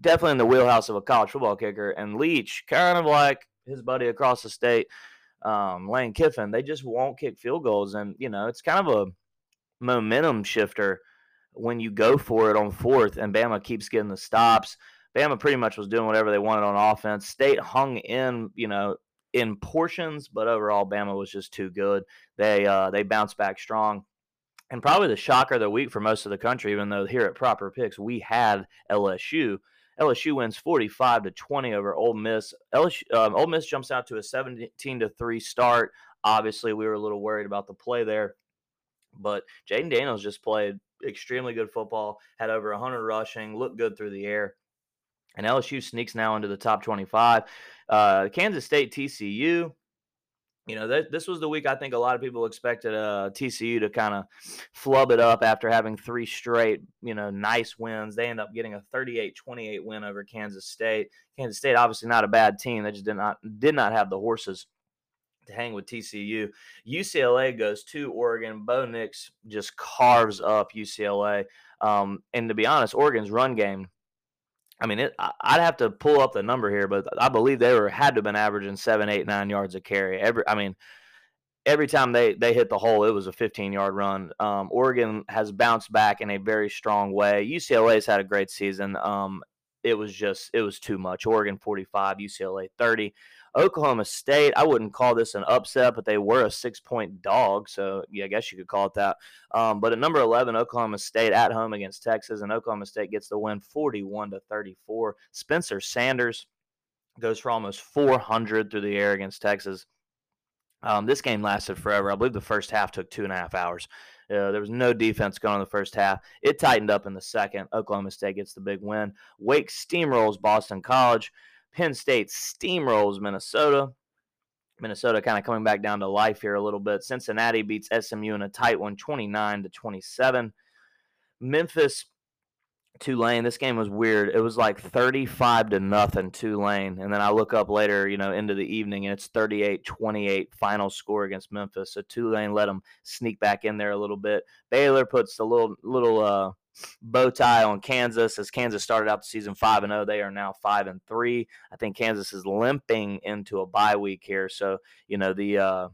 definitely in the wheelhouse of a college football kicker. And Leach, kind of like his buddy across the state, um, Lane Kiffin, they just won't kick field goals. And, you know, it's kind of a momentum shifter when you go for it on fourth and Bama keeps getting the stops. Bama pretty much was doing whatever they wanted on offense. State hung in, you know, in portions, but overall Bama was just too good. They uh, they bounced back strong. And probably the shocker of the week for most of the country, even though here at Proper Picks we had LSU. LSU wins 45 to 20 over Ole Miss. LSU, um, Ole Miss jumps out to a 17 to 3 start. Obviously, we were a little worried about the play there, but Jayden Daniels just played extremely good football, had over 100 rushing, looked good through the air. And LSU sneaks now into the top 25. Uh, Kansas State, TCU. You know, th- this was the week I think a lot of people expected uh, TCU to kind of flub it up after having three straight, you know, nice wins. They end up getting a 38-28 win over Kansas State. Kansas State, obviously not a bad team. They just did not did not have the horses to hang with TCU. UCLA goes to Oregon. Bo Nix just carves up UCLA. Um, and to be honest, Oregon's run game. I mean, it, I'd have to pull up the number here, but I believe they were had to have been averaging seven, eight, nine yards a carry. Every, I mean, every time they they hit the hole, it was a 15 yard run. Um, Oregon has bounced back in a very strong way. UCLA's had a great season. Um, it was just it was too much. Oregon 45, UCLA 30. Oklahoma State, I wouldn't call this an upset, but they were a six point dog. So, yeah, I guess you could call it that. Um, but at number 11, Oklahoma State at home against Texas, and Oklahoma State gets the win 41 to 34. Spencer Sanders goes for almost 400 through the air against Texas. Um, this game lasted forever. I believe the first half took two and a half hours. Uh, there was no defense going in the first half. It tightened up in the second. Oklahoma State gets the big win. Wake steamrolls Boston College. Penn State steamrolls Minnesota. Minnesota kind of coming back down to life here a little bit. Cincinnati beats SMU in a tight one, 29 to 27. Memphis Tulane. This game was weird. It was like 35 to nothing Tulane. And then I look up later, you know, into the evening and it's 38-28 final score against Memphis. So Tulane let them sneak back in there a little bit. Baylor puts a little little uh bow tie on Kansas as Kansas started out the season 5 and 0 they are now 5 and 3 I think Kansas is limping into a bye week here so you know the uh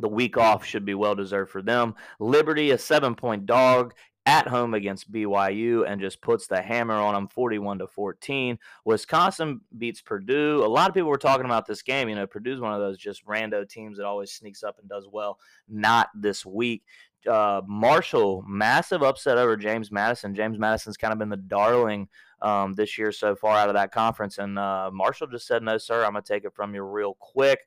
the week off should be well deserved for them. Liberty, a seven point dog, at home against BYU and just puts the hammer on them 41 to 14. Wisconsin beats Purdue. A lot of people were talking about this game. You know, Purdue's one of those just rando teams that always sneaks up and does well. Not this week. Uh, Marshall, massive upset over James Madison. James Madison's kind of been the darling um, this year so far out of that conference. And uh, Marshall just said, no, sir, I'm going to take it from you real quick.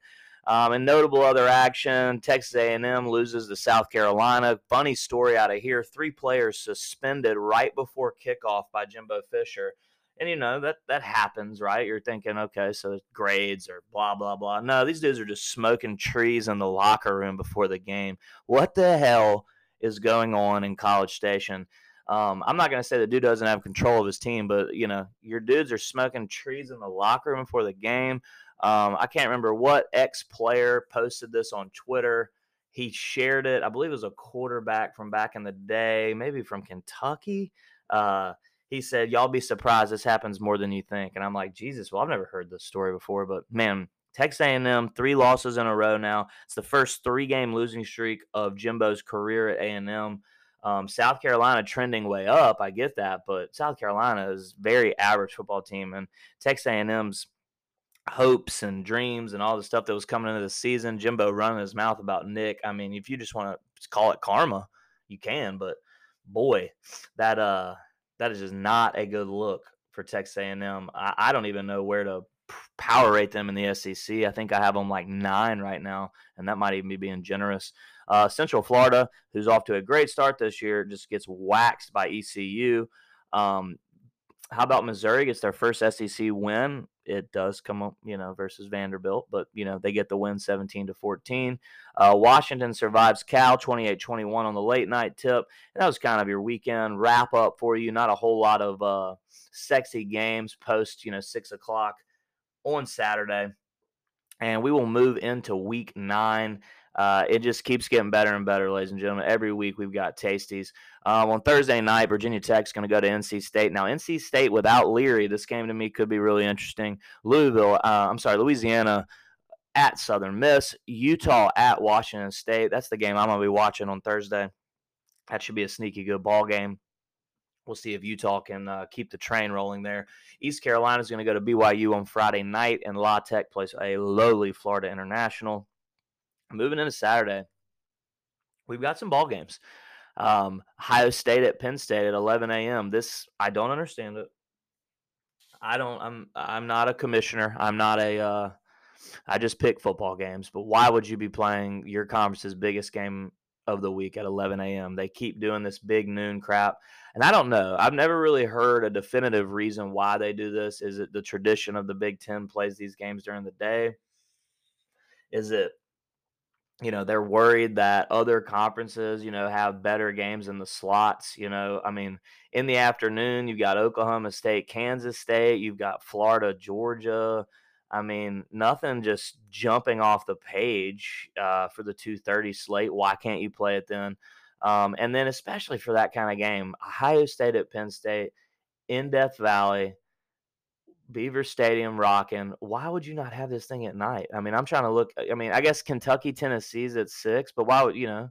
Um, and notable other action: Texas A&M loses to South Carolina. Funny story out of here: three players suspended right before kickoff by Jimbo Fisher. And you know that that happens, right? You're thinking, okay, so grades or blah blah blah. No, these dudes are just smoking trees in the locker room before the game. What the hell is going on in College Station? Um, I'm not going to say the dude doesn't have control of his team, but you know, your dudes are smoking trees in the locker room before the game. Um, I can't remember what ex player posted this on Twitter. He shared it. I believe it was a quarterback from back in the day, maybe from Kentucky. Uh, he said, "Y'all be surprised this happens more than you think." And I'm like, Jesus, well, I've never heard this story before, but man, Texas A&M three losses in a row now. It's the first three game losing streak of Jimbo's career at A&M. Um, South Carolina trending way up, I get that, but South Carolina is very average football team, and Texas A&M's hopes and dreams and all the stuff that was coming into the season. Jimbo running his mouth about Nick. I mean, if you just want to call it karma, you can, but boy, that uh that is just not a good look for Texas A&M. I, I don't even know where to power rate them in the SEC. I think I have them like nine right now, and that might even be being generous. Uh, Central Florida, who's off to a great start this year, just gets waxed by ECU. Um, how about Missouri gets their first SEC win? It does come up, you know, versus Vanderbilt, but you know they get the win 17 to 14. Uh, Washington survives Cal 28-21 on the late night tip. And that was kind of your weekend wrap up for you. Not a whole lot of uh, sexy games post, you know, six o'clock on Saturday. And we will move into week nine uh, it just keeps getting better and better, ladies and gentlemen. Every week we've got tasties. Um, on Thursday night, Virginia Tech's going to go to NC State. Now, NC State without Leary, this game to me could be really interesting. Louisville, uh, I'm sorry, Louisiana at Southern Miss, Utah at Washington State. That's the game I'm going to be watching on Thursday. That should be a sneaky good ball game. We'll see if Utah can uh, keep the train rolling there. East Carolina is going to go to BYU on Friday night, and La Tech plays a lowly Florida International moving into Saturday, we've got some ball games. Um, Ohio State at Penn State at 11 a.m. This I don't understand it. I don't. I'm. I'm not a commissioner. I'm not a. Uh, I just pick football games. But why would you be playing your conference's biggest game of the week at 11 a.m.? They keep doing this big noon crap, and I don't know. I've never really heard a definitive reason why they do this. Is it the tradition of the Big Ten plays these games during the day? Is it you know they're worried that other conferences you know have better games in the slots you know i mean in the afternoon you've got oklahoma state kansas state you've got florida georgia. I mean nothing just jumping off the page uh, for the 230 slate. Why can't you play it then? Um, and then especially for that kind of game ohio state at penn state in death valley Beaver Stadium rocking. Why would you not have this thing at night? I mean, I'm trying to look. I mean, I guess Kentucky, Tennessee's at six, but why would you know?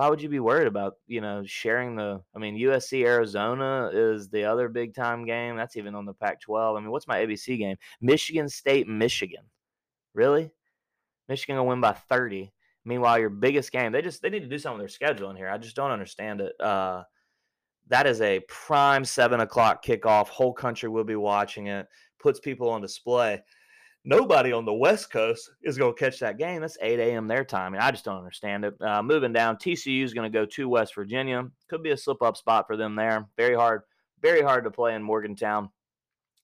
why would you be worried about you know sharing the? I mean, USC Arizona is the other big time game. That's even on the Pac-12. I mean, what's my ABC game? Michigan State, Michigan. Really? Michigan gonna win by 30. Meanwhile, your biggest game, they just they need to do something with their scheduling here. I just don't understand it. Uh, that is a prime seven o'clock kickoff. Whole country will be watching it. Puts people on display. Nobody on the West Coast is going to catch that game. That's 8 a.m. their time. And I just don't understand it. Uh, moving down, TCU is going to go to West Virginia. Could be a slip up spot for them there. Very hard, very hard to play in Morgantown.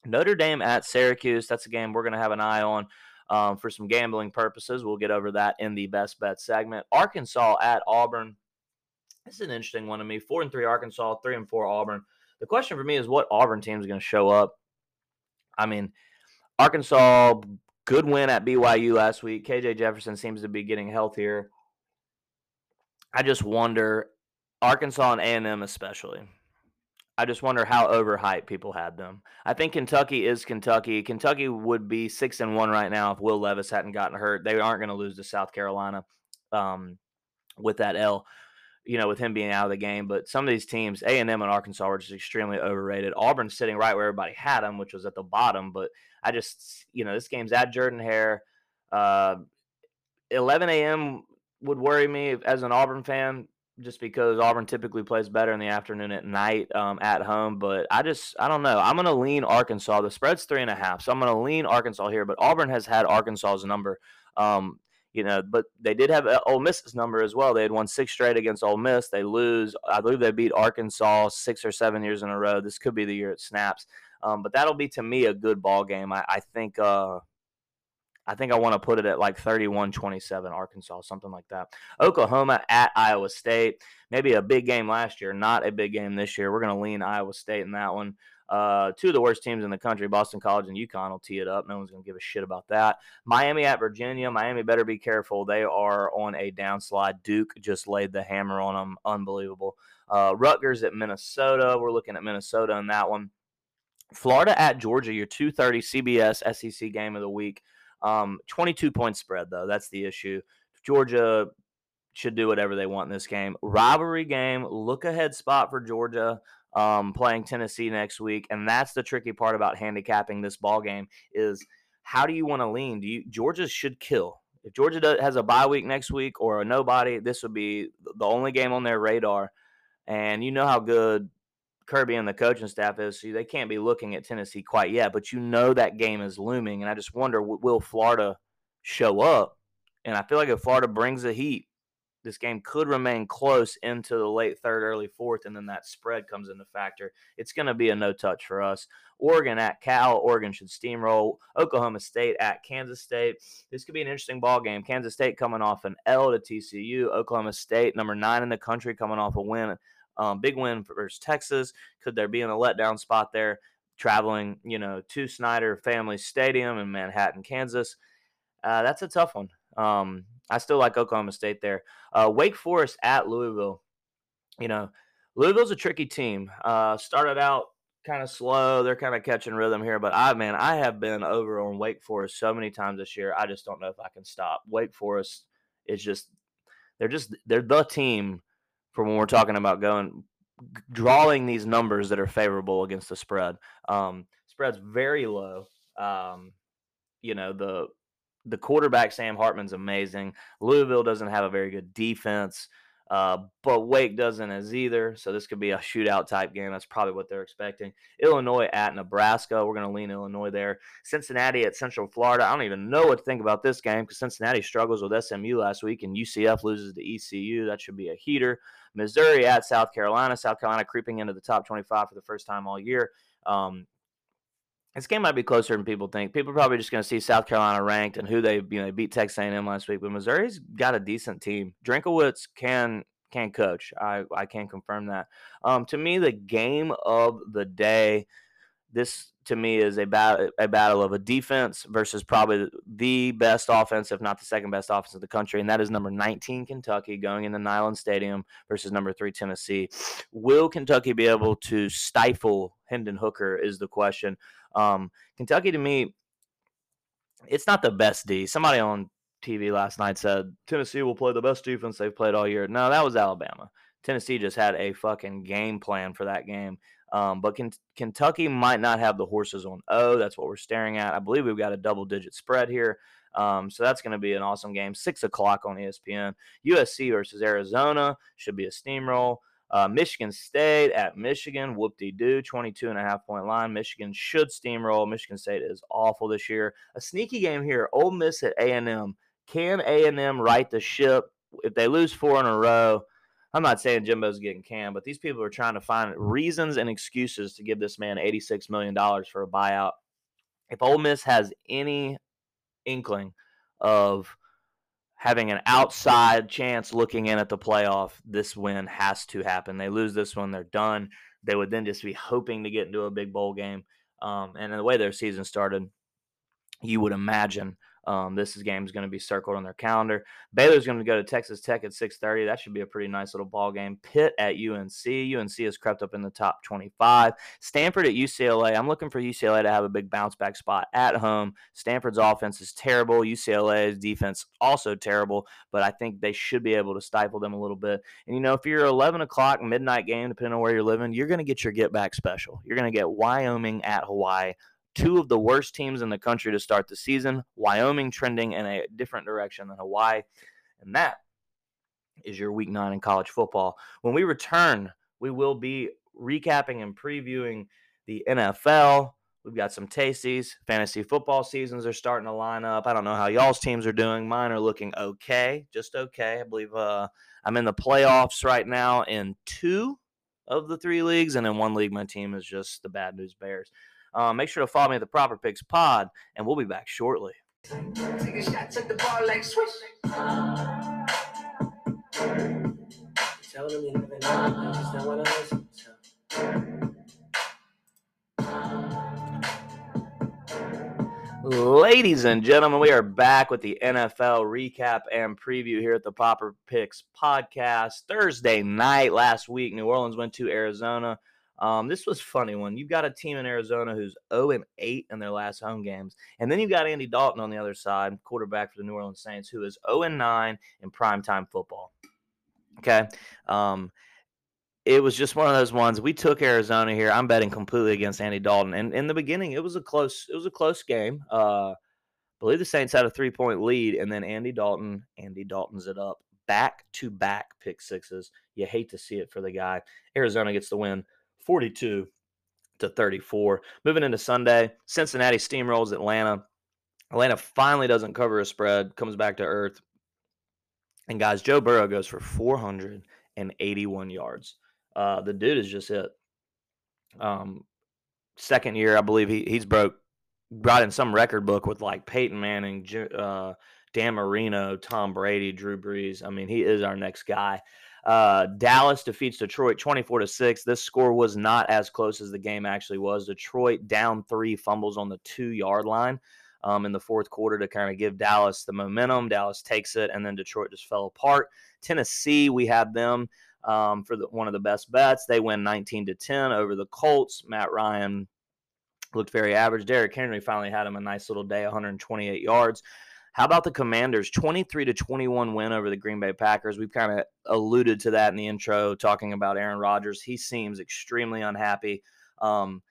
Notre Dame at Syracuse. That's a game we're going to have an eye on um, for some gambling purposes. We'll get over that in the best bet segment. Arkansas at Auburn. This is an interesting one to me. Four and three Arkansas, three and four Auburn. The question for me is what Auburn team is going to show up. I mean, Arkansas, good win at BYU last week. KJ Jefferson seems to be getting healthier. I just wonder, Arkansas and A&M especially. I just wonder how overhyped people had them. I think Kentucky is Kentucky. Kentucky would be six and one right now if Will Levis hadn't gotten hurt. They aren't going to lose to South Carolina um, with that L, you know, with him being out of the game. But some of these teams, A and M and Arkansas, were just extremely overrated. Auburn's sitting right where everybody had them, which was at the bottom. But I just, you know, this game's at Jordan Hare. Uh, 11 a.m. would worry me as an Auburn fan just because Auburn typically plays better in the afternoon at night um, at home. But I just, I don't know. I'm going to lean Arkansas. The spread's three and a half, so I'm going to lean Arkansas here. But Auburn has had Arkansas's number. Um, you know, but they did have uh, Ole Miss's number as well. They had won six straight against Ole Miss. They lose. I believe they beat Arkansas six or seven years in a row. This could be the year it snaps. Um, but that'll be to me a good ball game. I, I think. Uh, I think I want to put it at like 31 27, Arkansas, something like that. Oklahoma at Iowa State. Maybe a big game last year, not a big game this year. We're going to lean Iowa State in that one. Uh, two of the worst teams in the country, Boston College and UConn, will tee it up. No one's going to give a shit about that. Miami at Virginia. Miami better be careful. They are on a downslide. Duke just laid the hammer on them. Unbelievable. Uh, Rutgers at Minnesota. We're looking at Minnesota in that one. Florida at Georgia, your 2:30 CBS SEC game of the week. Um, 22 point spread, though. That's the issue. Georgia should do whatever they want in this game. Rivalry game, look ahead spot for Georgia um, playing Tennessee next week. And that's the tricky part about handicapping this ball game is how do you want to lean? Do you Georgia should kill. If Georgia does, has a bye week next week or a nobody, this would be the only game on their radar. And you know how good Kirby and the coaching staff is. So they can't be looking at Tennessee quite yet, but you know that game is looming. And I just wonder, will Florida show up? And I feel like if Florida brings the heat, this game could remain close into the late third, early fourth, and then that spread comes into factor. It's going to be a no touch for us. Oregon at Cal. Oregon should steamroll. Oklahoma State at Kansas State. This could be an interesting ball game. Kansas State coming off an L to TCU. Oklahoma State, number nine in the country, coming off a win um, big win versus Texas. Could there be in a letdown spot there? Traveling, you know, to Snyder Family Stadium in Manhattan, Kansas. Uh, that's a tough one. Um, I still like Oklahoma State there. Uh, Wake Forest at Louisville. You know, Louisville's a tricky team. Uh, started out kind of slow. They're kind of catching rhythm here, but I man, I have been over on Wake Forest so many times this year. I just don't know if I can stop. Wake Forest is just they're just they're the team for when we're talking about going drawing these numbers that are favorable against the spread. Um, spread's very low. Um, you know the the quarterback Sam Hartman's amazing. Louisville doesn't have a very good defense. Uh, but Wake doesn't as either. So this could be a shootout type game. That's probably what they're expecting. Illinois at Nebraska. We're going to lean Illinois there. Cincinnati at Central Florida. I don't even know what to think about this game because Cincinnati struggles with SMU last week and UCF loses to ECU. That should be a heater. Missouri at South Carolina. South Carolina creeping into the top 25 for the first time all year. Um, this game might be closer than people think. People are probably just going to see South Carolina ranked and who they you know beat Texas A&M last week. But Missouri's got a decent team. Drinkwitz can can coach. I I can confirm that. Um, to me, the game of the day. This to me is a battle a battle of a defense versus probably the best offense, if not the second best offense in the country, and that is number 19 Kentucky going into Neyland Stadium versus number three Tennessee. Will Kentucky be able to stifle Hendon Hooker? Is the question. Um, Kentucky to me, it's not the best D. Somebody on TV last night said Tennessee will play the best defense they've played all year. No, that was Alabama. Tennessee just had a fucking game plan for that game. Um, but Kentucky might not have the horses on O. That's what we're staring at. I believe we've got a double digit spread here. Um, so that's going to be an awesome game. Six o'clock on ESPN. USC versus Arizona should be a steamroll. Uh, Michigan State at Michigan, whoop de doo, 22 and a half point line. Michigan should steamroll. Michigan State is awful this year. A sneaky game here. Ole Miss at A&M. Can A&M right the ship? If they lose four in a row, I'm not saying Jimbo's getting canned, but these people are trying to find reasons and excuses to give this man $86 million for a buyout. If Ole Miss has any inkling of having an outside chance looking in at the playoff, this win has to happen. They lose this one, they're done. They would then just be hoping to get into a big bowl game. Um, and the way their season started, you would imagine um, this game is going to be circled on their calendar. Baylor's going to go to Texas Tech at 6:30. That should be a pretty nice little ball game. Pitt at UNC. UNC has crept up in the top 25. Stanford at UCLA. I'm looking for UCLA to have a big bounce back spot at home. Stanford's offense is terrible. UCLA's defense also terrible, but I think they should be able to stifle them a little bit. And you know, if you're 11 o'clock midnight game, depending on where you're living, you're going to get your get back special. You're going to get Wyoming at Hawaii two of the worst teams in the country to start the season. Wyoming trending in a different direction than Hawaii. And that is your week nine in college football. When we return, we will be recapping and previewing the NFL. We've got some tasties. Fantasy football seasons are starting to line up. I don't know how y'all's teams are doing. Mine are looking okay, just okay. I believe uh, I'm in the playoffs right now in two of the three leagues, and in one league, my team is just the Bad News Bears. Uh, make sure to follow me at the Proper Picks Pod, and we'll be back shortly. Take a shot, the ball like swish. Ladies and gentlemen, we are back with the NFL recap and preview here at the Proper Picks podcast. Thursday night last week, New Orleans went to Arizona um, this was funny one. You've got a team in Arizona who's 0 and 8 in their last home games, and then you've got Andy Dalton on the other side, quarterback for the New Orleans Saints, who is 0 and 9 in primetime football. Okay, um, it was just one of those ones. We took Arizona here. I'm betting completely against Andy Dalton, and in the beginning, it was a close. It was a close game. Uh, I believe the Saints had a three point lead, and then Andy Dalton, Andy Dalton's it up back to back pick sixes. You hate to see it for the guy. Arizona gets the win 42 to 34. Moving into Sunday, Cincinnati steamrolls Atlanta. Atlanta finally doesn't cover a spread, comes back to earth. And guys, Joe Burrow goes for 481 yards. Uh, the dude is just it. Um, second year, I believe he he's broke brought in some record book with like Peyton Manning, uh, Dan Marino, Tom Brady, Drew Brees. I mean, he is our next guy. Uh, Dallas defeats Detroit 24 to 6. This score was not as close as the game actually was. Detroit down three fumbles on the two yard line um, in the fourth quarter to kind of give Dallas the momentum. Dallas takes it, and then Detroit just fell apart. Tennessee, we had them um, for the, one of the best bets. They win 19 to 10 over the Colts. Matt Ryan looked very average. Derrick Henry finally had him a nice little day, 128 yards. How about the Commanders? 23 to 21 win over the Green Bay Packers. We've kind of alluded to that in the intro, talking about Aaron Rodgers. He seems extremely unhappy. Um,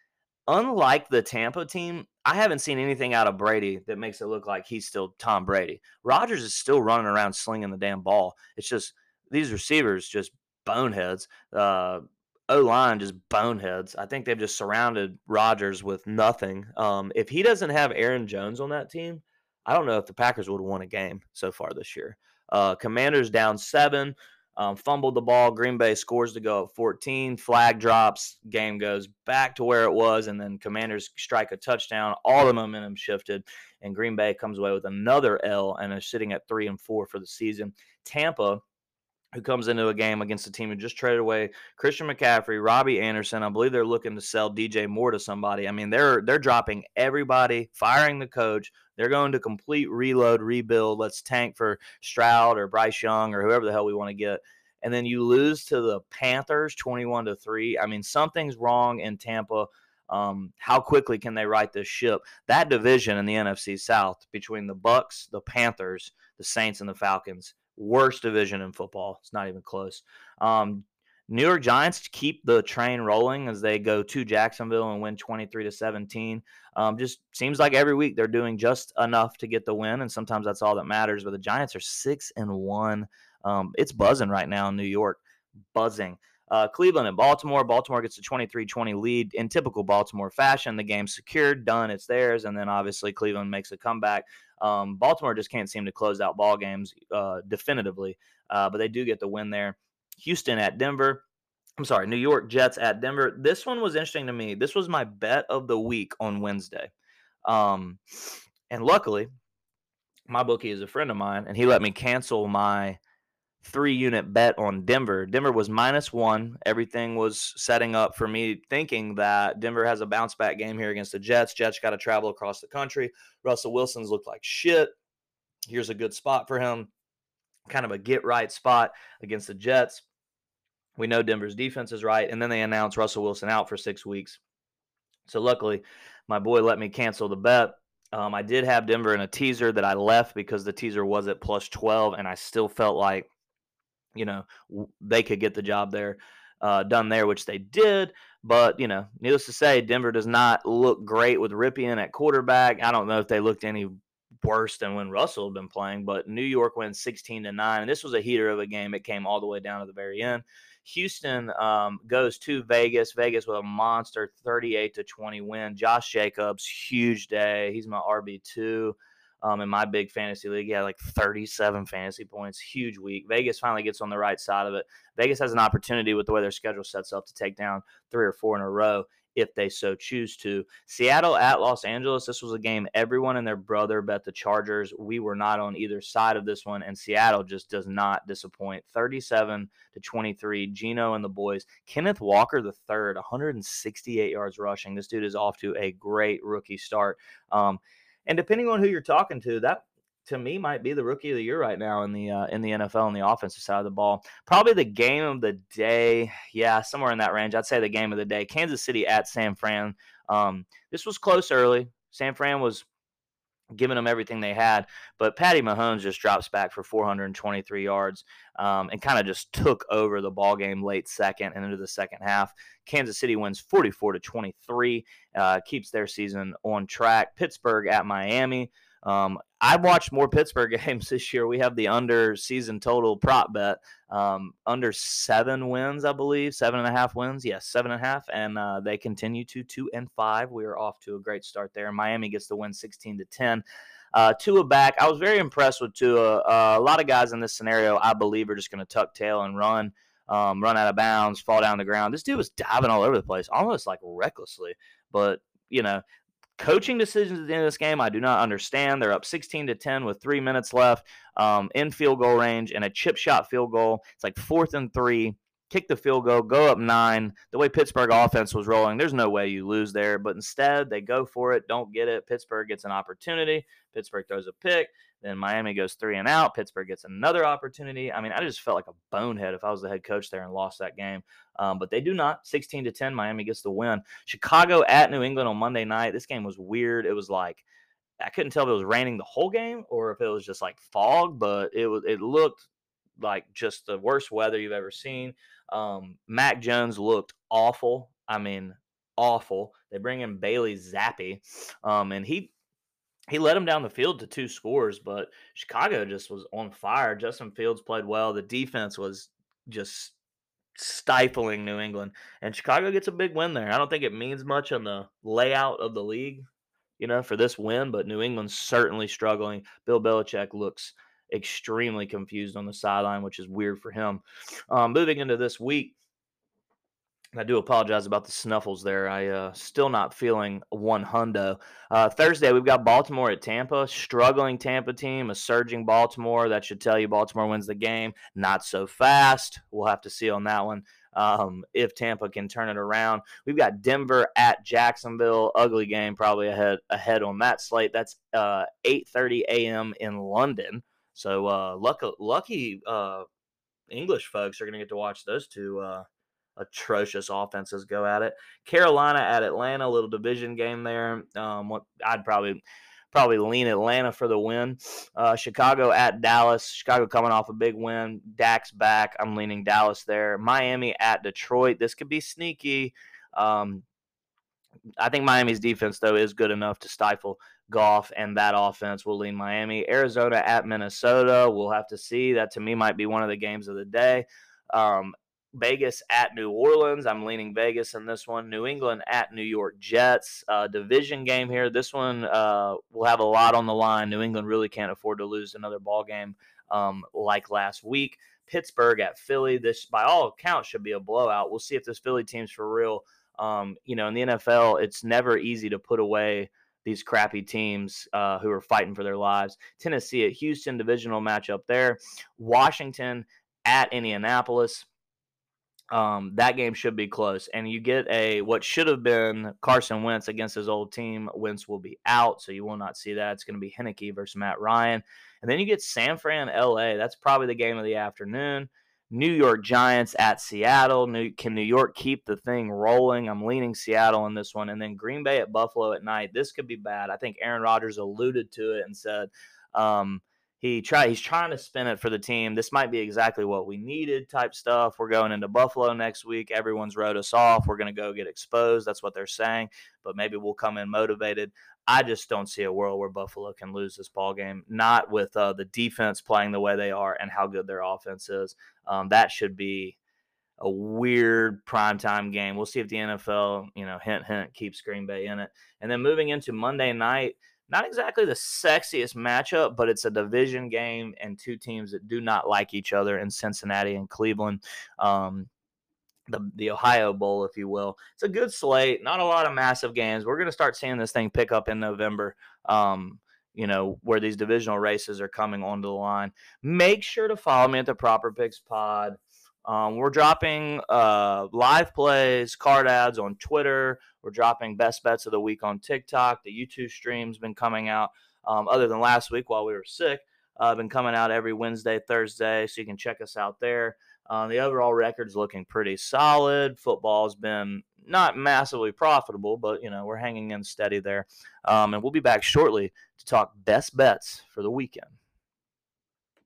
unlike the Tampa team, I haven't seen anything out of Brady that makes it look like he's still Tom Brady. Rodgers is still running around slinging the damn ball. It's just these receivers just boneheads. Uh, O line just boneheads. I think they've just surrounded Rodgers with nothing. Um, if he doesn't have Aaron Jones on that team, I don't know if the Packers would have won a game so far this year. Uh, Commanders down seven, um, fumbled the ball. Green Bay scores to go at 14. Flag drops. Game goes back to where it was, and then Commanders strike a touchdown. All the momentum shifted, and Green Bay comes away with another L and is sitting at three and four for the season. Tampa who comes into a game against a team who just traded away Christian McCaffrey, Robbie Anderson. I believe they're looking to sell DJ Moore to somebody. I mean, they're they're dropping everybody, firing the coach. They're going to complete reload, rebuild. Let's tank for Stroud or Bryce Young or whoever the hell we want to get. And then you lose to the Panthers 21 to 3. I mean, something's wrong in Tampa. Um, how quickly can they right this ship? That division in the NFC South between the Bucs, the Panthers, the Saints, and the Falcons, worst division in football. It's not even close. Um, New York Giants keep the train rolling as they go to Jacksonville and win 23 to 17. Um, just seems like every week they're doing just enough to get the win, and sometimes that's all that matters. But the Giants are six and one. Um, it's buzzing right now in New York, buzzing. Uh, Cleveland and Baltimore. Baltimore gets a 23 20 lead in typical Baltimore fashion. The game's secured, done, it's theirs. And then obviously Cleveland makes a comeback. Um, Baltimore just can't seem to close out ball games uh, definitively, uh, but they do get the win there. Houston at Denver. I'm sorry, New York Jets at Denver. This one was interesting to me. This was my bet of the week on Wednesday. Um, and luckily, my bookie is a friend of mine, and he let me cancel my three unit bet on Denver. Denver was minus one. Everything was setting up for me thinking that Denver has a bounce back game here against the Jets. Jets got to travel across the country. Russell Wilson's looked like shit. Here's a good spot for him kind of a get right spot against the Jets. We know Denver's defense is right. And then they announced Russell Wilson out for six weeks. So luckily, my boy let me cancel the bet. Um, I did have Denver in a teaser that I left because the teaser was at plus 12, and I still felt like, you know, they could get the job there uh, done there, which they did. But, you know, needless to say, Denver does not look great with Rypien at quarterback. I don't know if they looked any worse than when Russell had been playing. But New York wins 16 to 9. And this was a heater of a game. It came all the way down to the very end. Houston um, goes to Vegas. Vegas with a monster 38 to 20 win. Josh Jacobs, huge day. He's my RB2 um, in my big fantasy league. He had like 37 fantasy points. Huge week. Vegas finally gets on the right side of it. Vegas has an opportunity with the way their schedule sets up to take down three or four in a row if they so choose to. Seattle at Los Angeles. This was a game everyone and their brother bet the Chargers. We were not on either side of this one, and Seattle just does not disappoint. 37 to 23. Gino and the boys. Kenneth Walker the third, 168 yards rushing. This dude is off to a great rookie start. Um, and depending on who you're talking to, that to me might be the rookie of the year right now in the uh, in the NFL on the offensive side of the ball. Probably the game of the day, yeah, somewhere in that range. I'd say the game of the day. Kansas City at San Fran. Um, this was close early. San Fran was giving them everything they had, but Patty Mahomes just drops back for 423 yards um, and kind of just took over the ball game late second and into the second half. Kansas City wins 44 to 23, uh, keeps their season on track. Pittsburgh at Miami. Um, I've watched more Pittsburgh games this year. We have the under season total prop bet, um, under seven wins, I believe, seven and a half wins. Yes, seven and a half, and uh, they continue to two and five. We are off to a great start there. Miami gets the win, sixteen to ten. Uh, Tua back. I was very impressed with Tua. Uh, a lot of guys in this scenario, I believe, are just going to tuck tail and run, um, run out of bounds, fall down the ground. This dude was diving all over the place, almost like recklessly. But you know, Coaching decisions at the end of this game, I do not understand. They're up 16 to 10 with three minutes left um, in field goal range and a chip shot field goal. It's like fourth and three. Kick the field goal, go up nine. The way Pittsburgh offense was rolling, there's no way you lose there. But instead, they go for it, don't get it. Pittsburgh gets an opportunity. Pittsburgh throws a pick. Then Miami goes three and out. Pittsburgh gets another opportunity. I mean, I just felt like a bonehead if I was the head coach there and lost that game. Um, but they do not. 16 to 10, Miami gets the win. Chicago at New England on Monday night. This game was weird. It was like I couldn't tell if it was raining the whole game or if it was just like fog, but it was it looked like just the worst weather you've ever seen. Um, Mac Jones looked awful. I mean, awful. They bring in Bailey Zappe, um, and he he led them down the field to two scores, but Chicago just was on fire. Justin Fields played well. The defense was just stifling New England, and Chicago gets a big win there. I don't think it means much on the layout of the league, you know, for this win, but New England's certainly struggling. Bill Belichick looks extremely confused on the sideline, which is weird for him. Um, moving into this week, I do apologize about the snuffles there. I uh, still not feeling one hundo. Uh, Thursday we've got Baltimore at Tampa, struggling Tampa team, a surging Baltimore. That should tell you Baltimore wins the game. Not so fast. We'll have to see on that one um, if Tampa can turn it around. We've got Denver at Jacksonville, ugly game probably ahead ahead on that slate. That's uh, 8:30 a.m. in London. So uh, lucky lucky uh, English folks are going to get to watch those two uh, atrocious offenses go at it. Carolina at Atlanta, little division game there. Um, what I'd probably probably lean Atlanta for the win. Uh, Chicago at Dallas. Chicago coming off a big win. Dak's back. I'm leaning Dallas there. Miami at Detroit. This could be sneaky. Um, I think Miami's defense though is good enough to stifle Goff and that offense will lean Miami. Arizona at Minnesota. We'll have to see. That to me might be one of the games of the day. Um, Vegas at New Orleans. I'm leaning Vegas in this one. New England at New York Jets. Uh, division game here. This one uh, will have a lot on the line. New England really can't afford to lose another ball game um, like last week. Pittsburgh at Philly. This, by all accounts, should be a blowout. We'll see if this Philly team's for real. Um, you know, in the NFL, it's never easy to put away these crappy teams uh, who are fighting for their lives. Tennessee at Houston, divisional matchup there. Washington at Indianapolis um, that game should be close. And you get a what should have been Carson Wentz against his old team. Wentz will be out, so you will not see that. It's going to be Heinicke versus Matt Ryan. And then you get San Fran, LA. That's probably the game of the afternoon. New York Giants at Seattle. New, can New York keep the thing rolling? I'm leaning Seattle in this one. And then Green Bay at Buffalo at night. This could be bad. I think Aaron Rodgers alluded to it and said, um, he try he's trying to spin it for the team. This might be exactly what we needed type stuff. We're going into Buffalo next week. Everyone's wrote us off. We're going to go get exposed. That's what they're saying. But maybe we'll come in motivated. I just don't see a world where Buffalo can lose this ball game. Not with uh, the defense playing the way they are and how good their offense is. Um, that should be a weird primetime game. We'll see if the NFL, you know, hint hint keeps Green Bay in it. And then moving into Monday night not exactly the sexiest matchup, but it's a division game and two teams that do not like each other in Cincinnati and Cleveland. Um, the, the Ohio Bowl, if you will. It's a good slate, not a lot of massive games. We're going to start seeing this thing pick up in November. Um, you know, where these divisional races are coming onto the line. Make sure to follow me at the Proper Picks Pod um, we're dropping uh, live plays, card ads on Twitter. We're dropping best bets of the week on TikTok. The YouTube stream's been coming out. Um, other than last week while we were sick, uh, been coming out every Wednesday, Thursday, so you can check us out there. Uh, the overall record's looking pretty solid. Football's been not massively profitable, but you know we're hanging in steady there. Um, and we'll be back shortly to talk best bets for the weekend.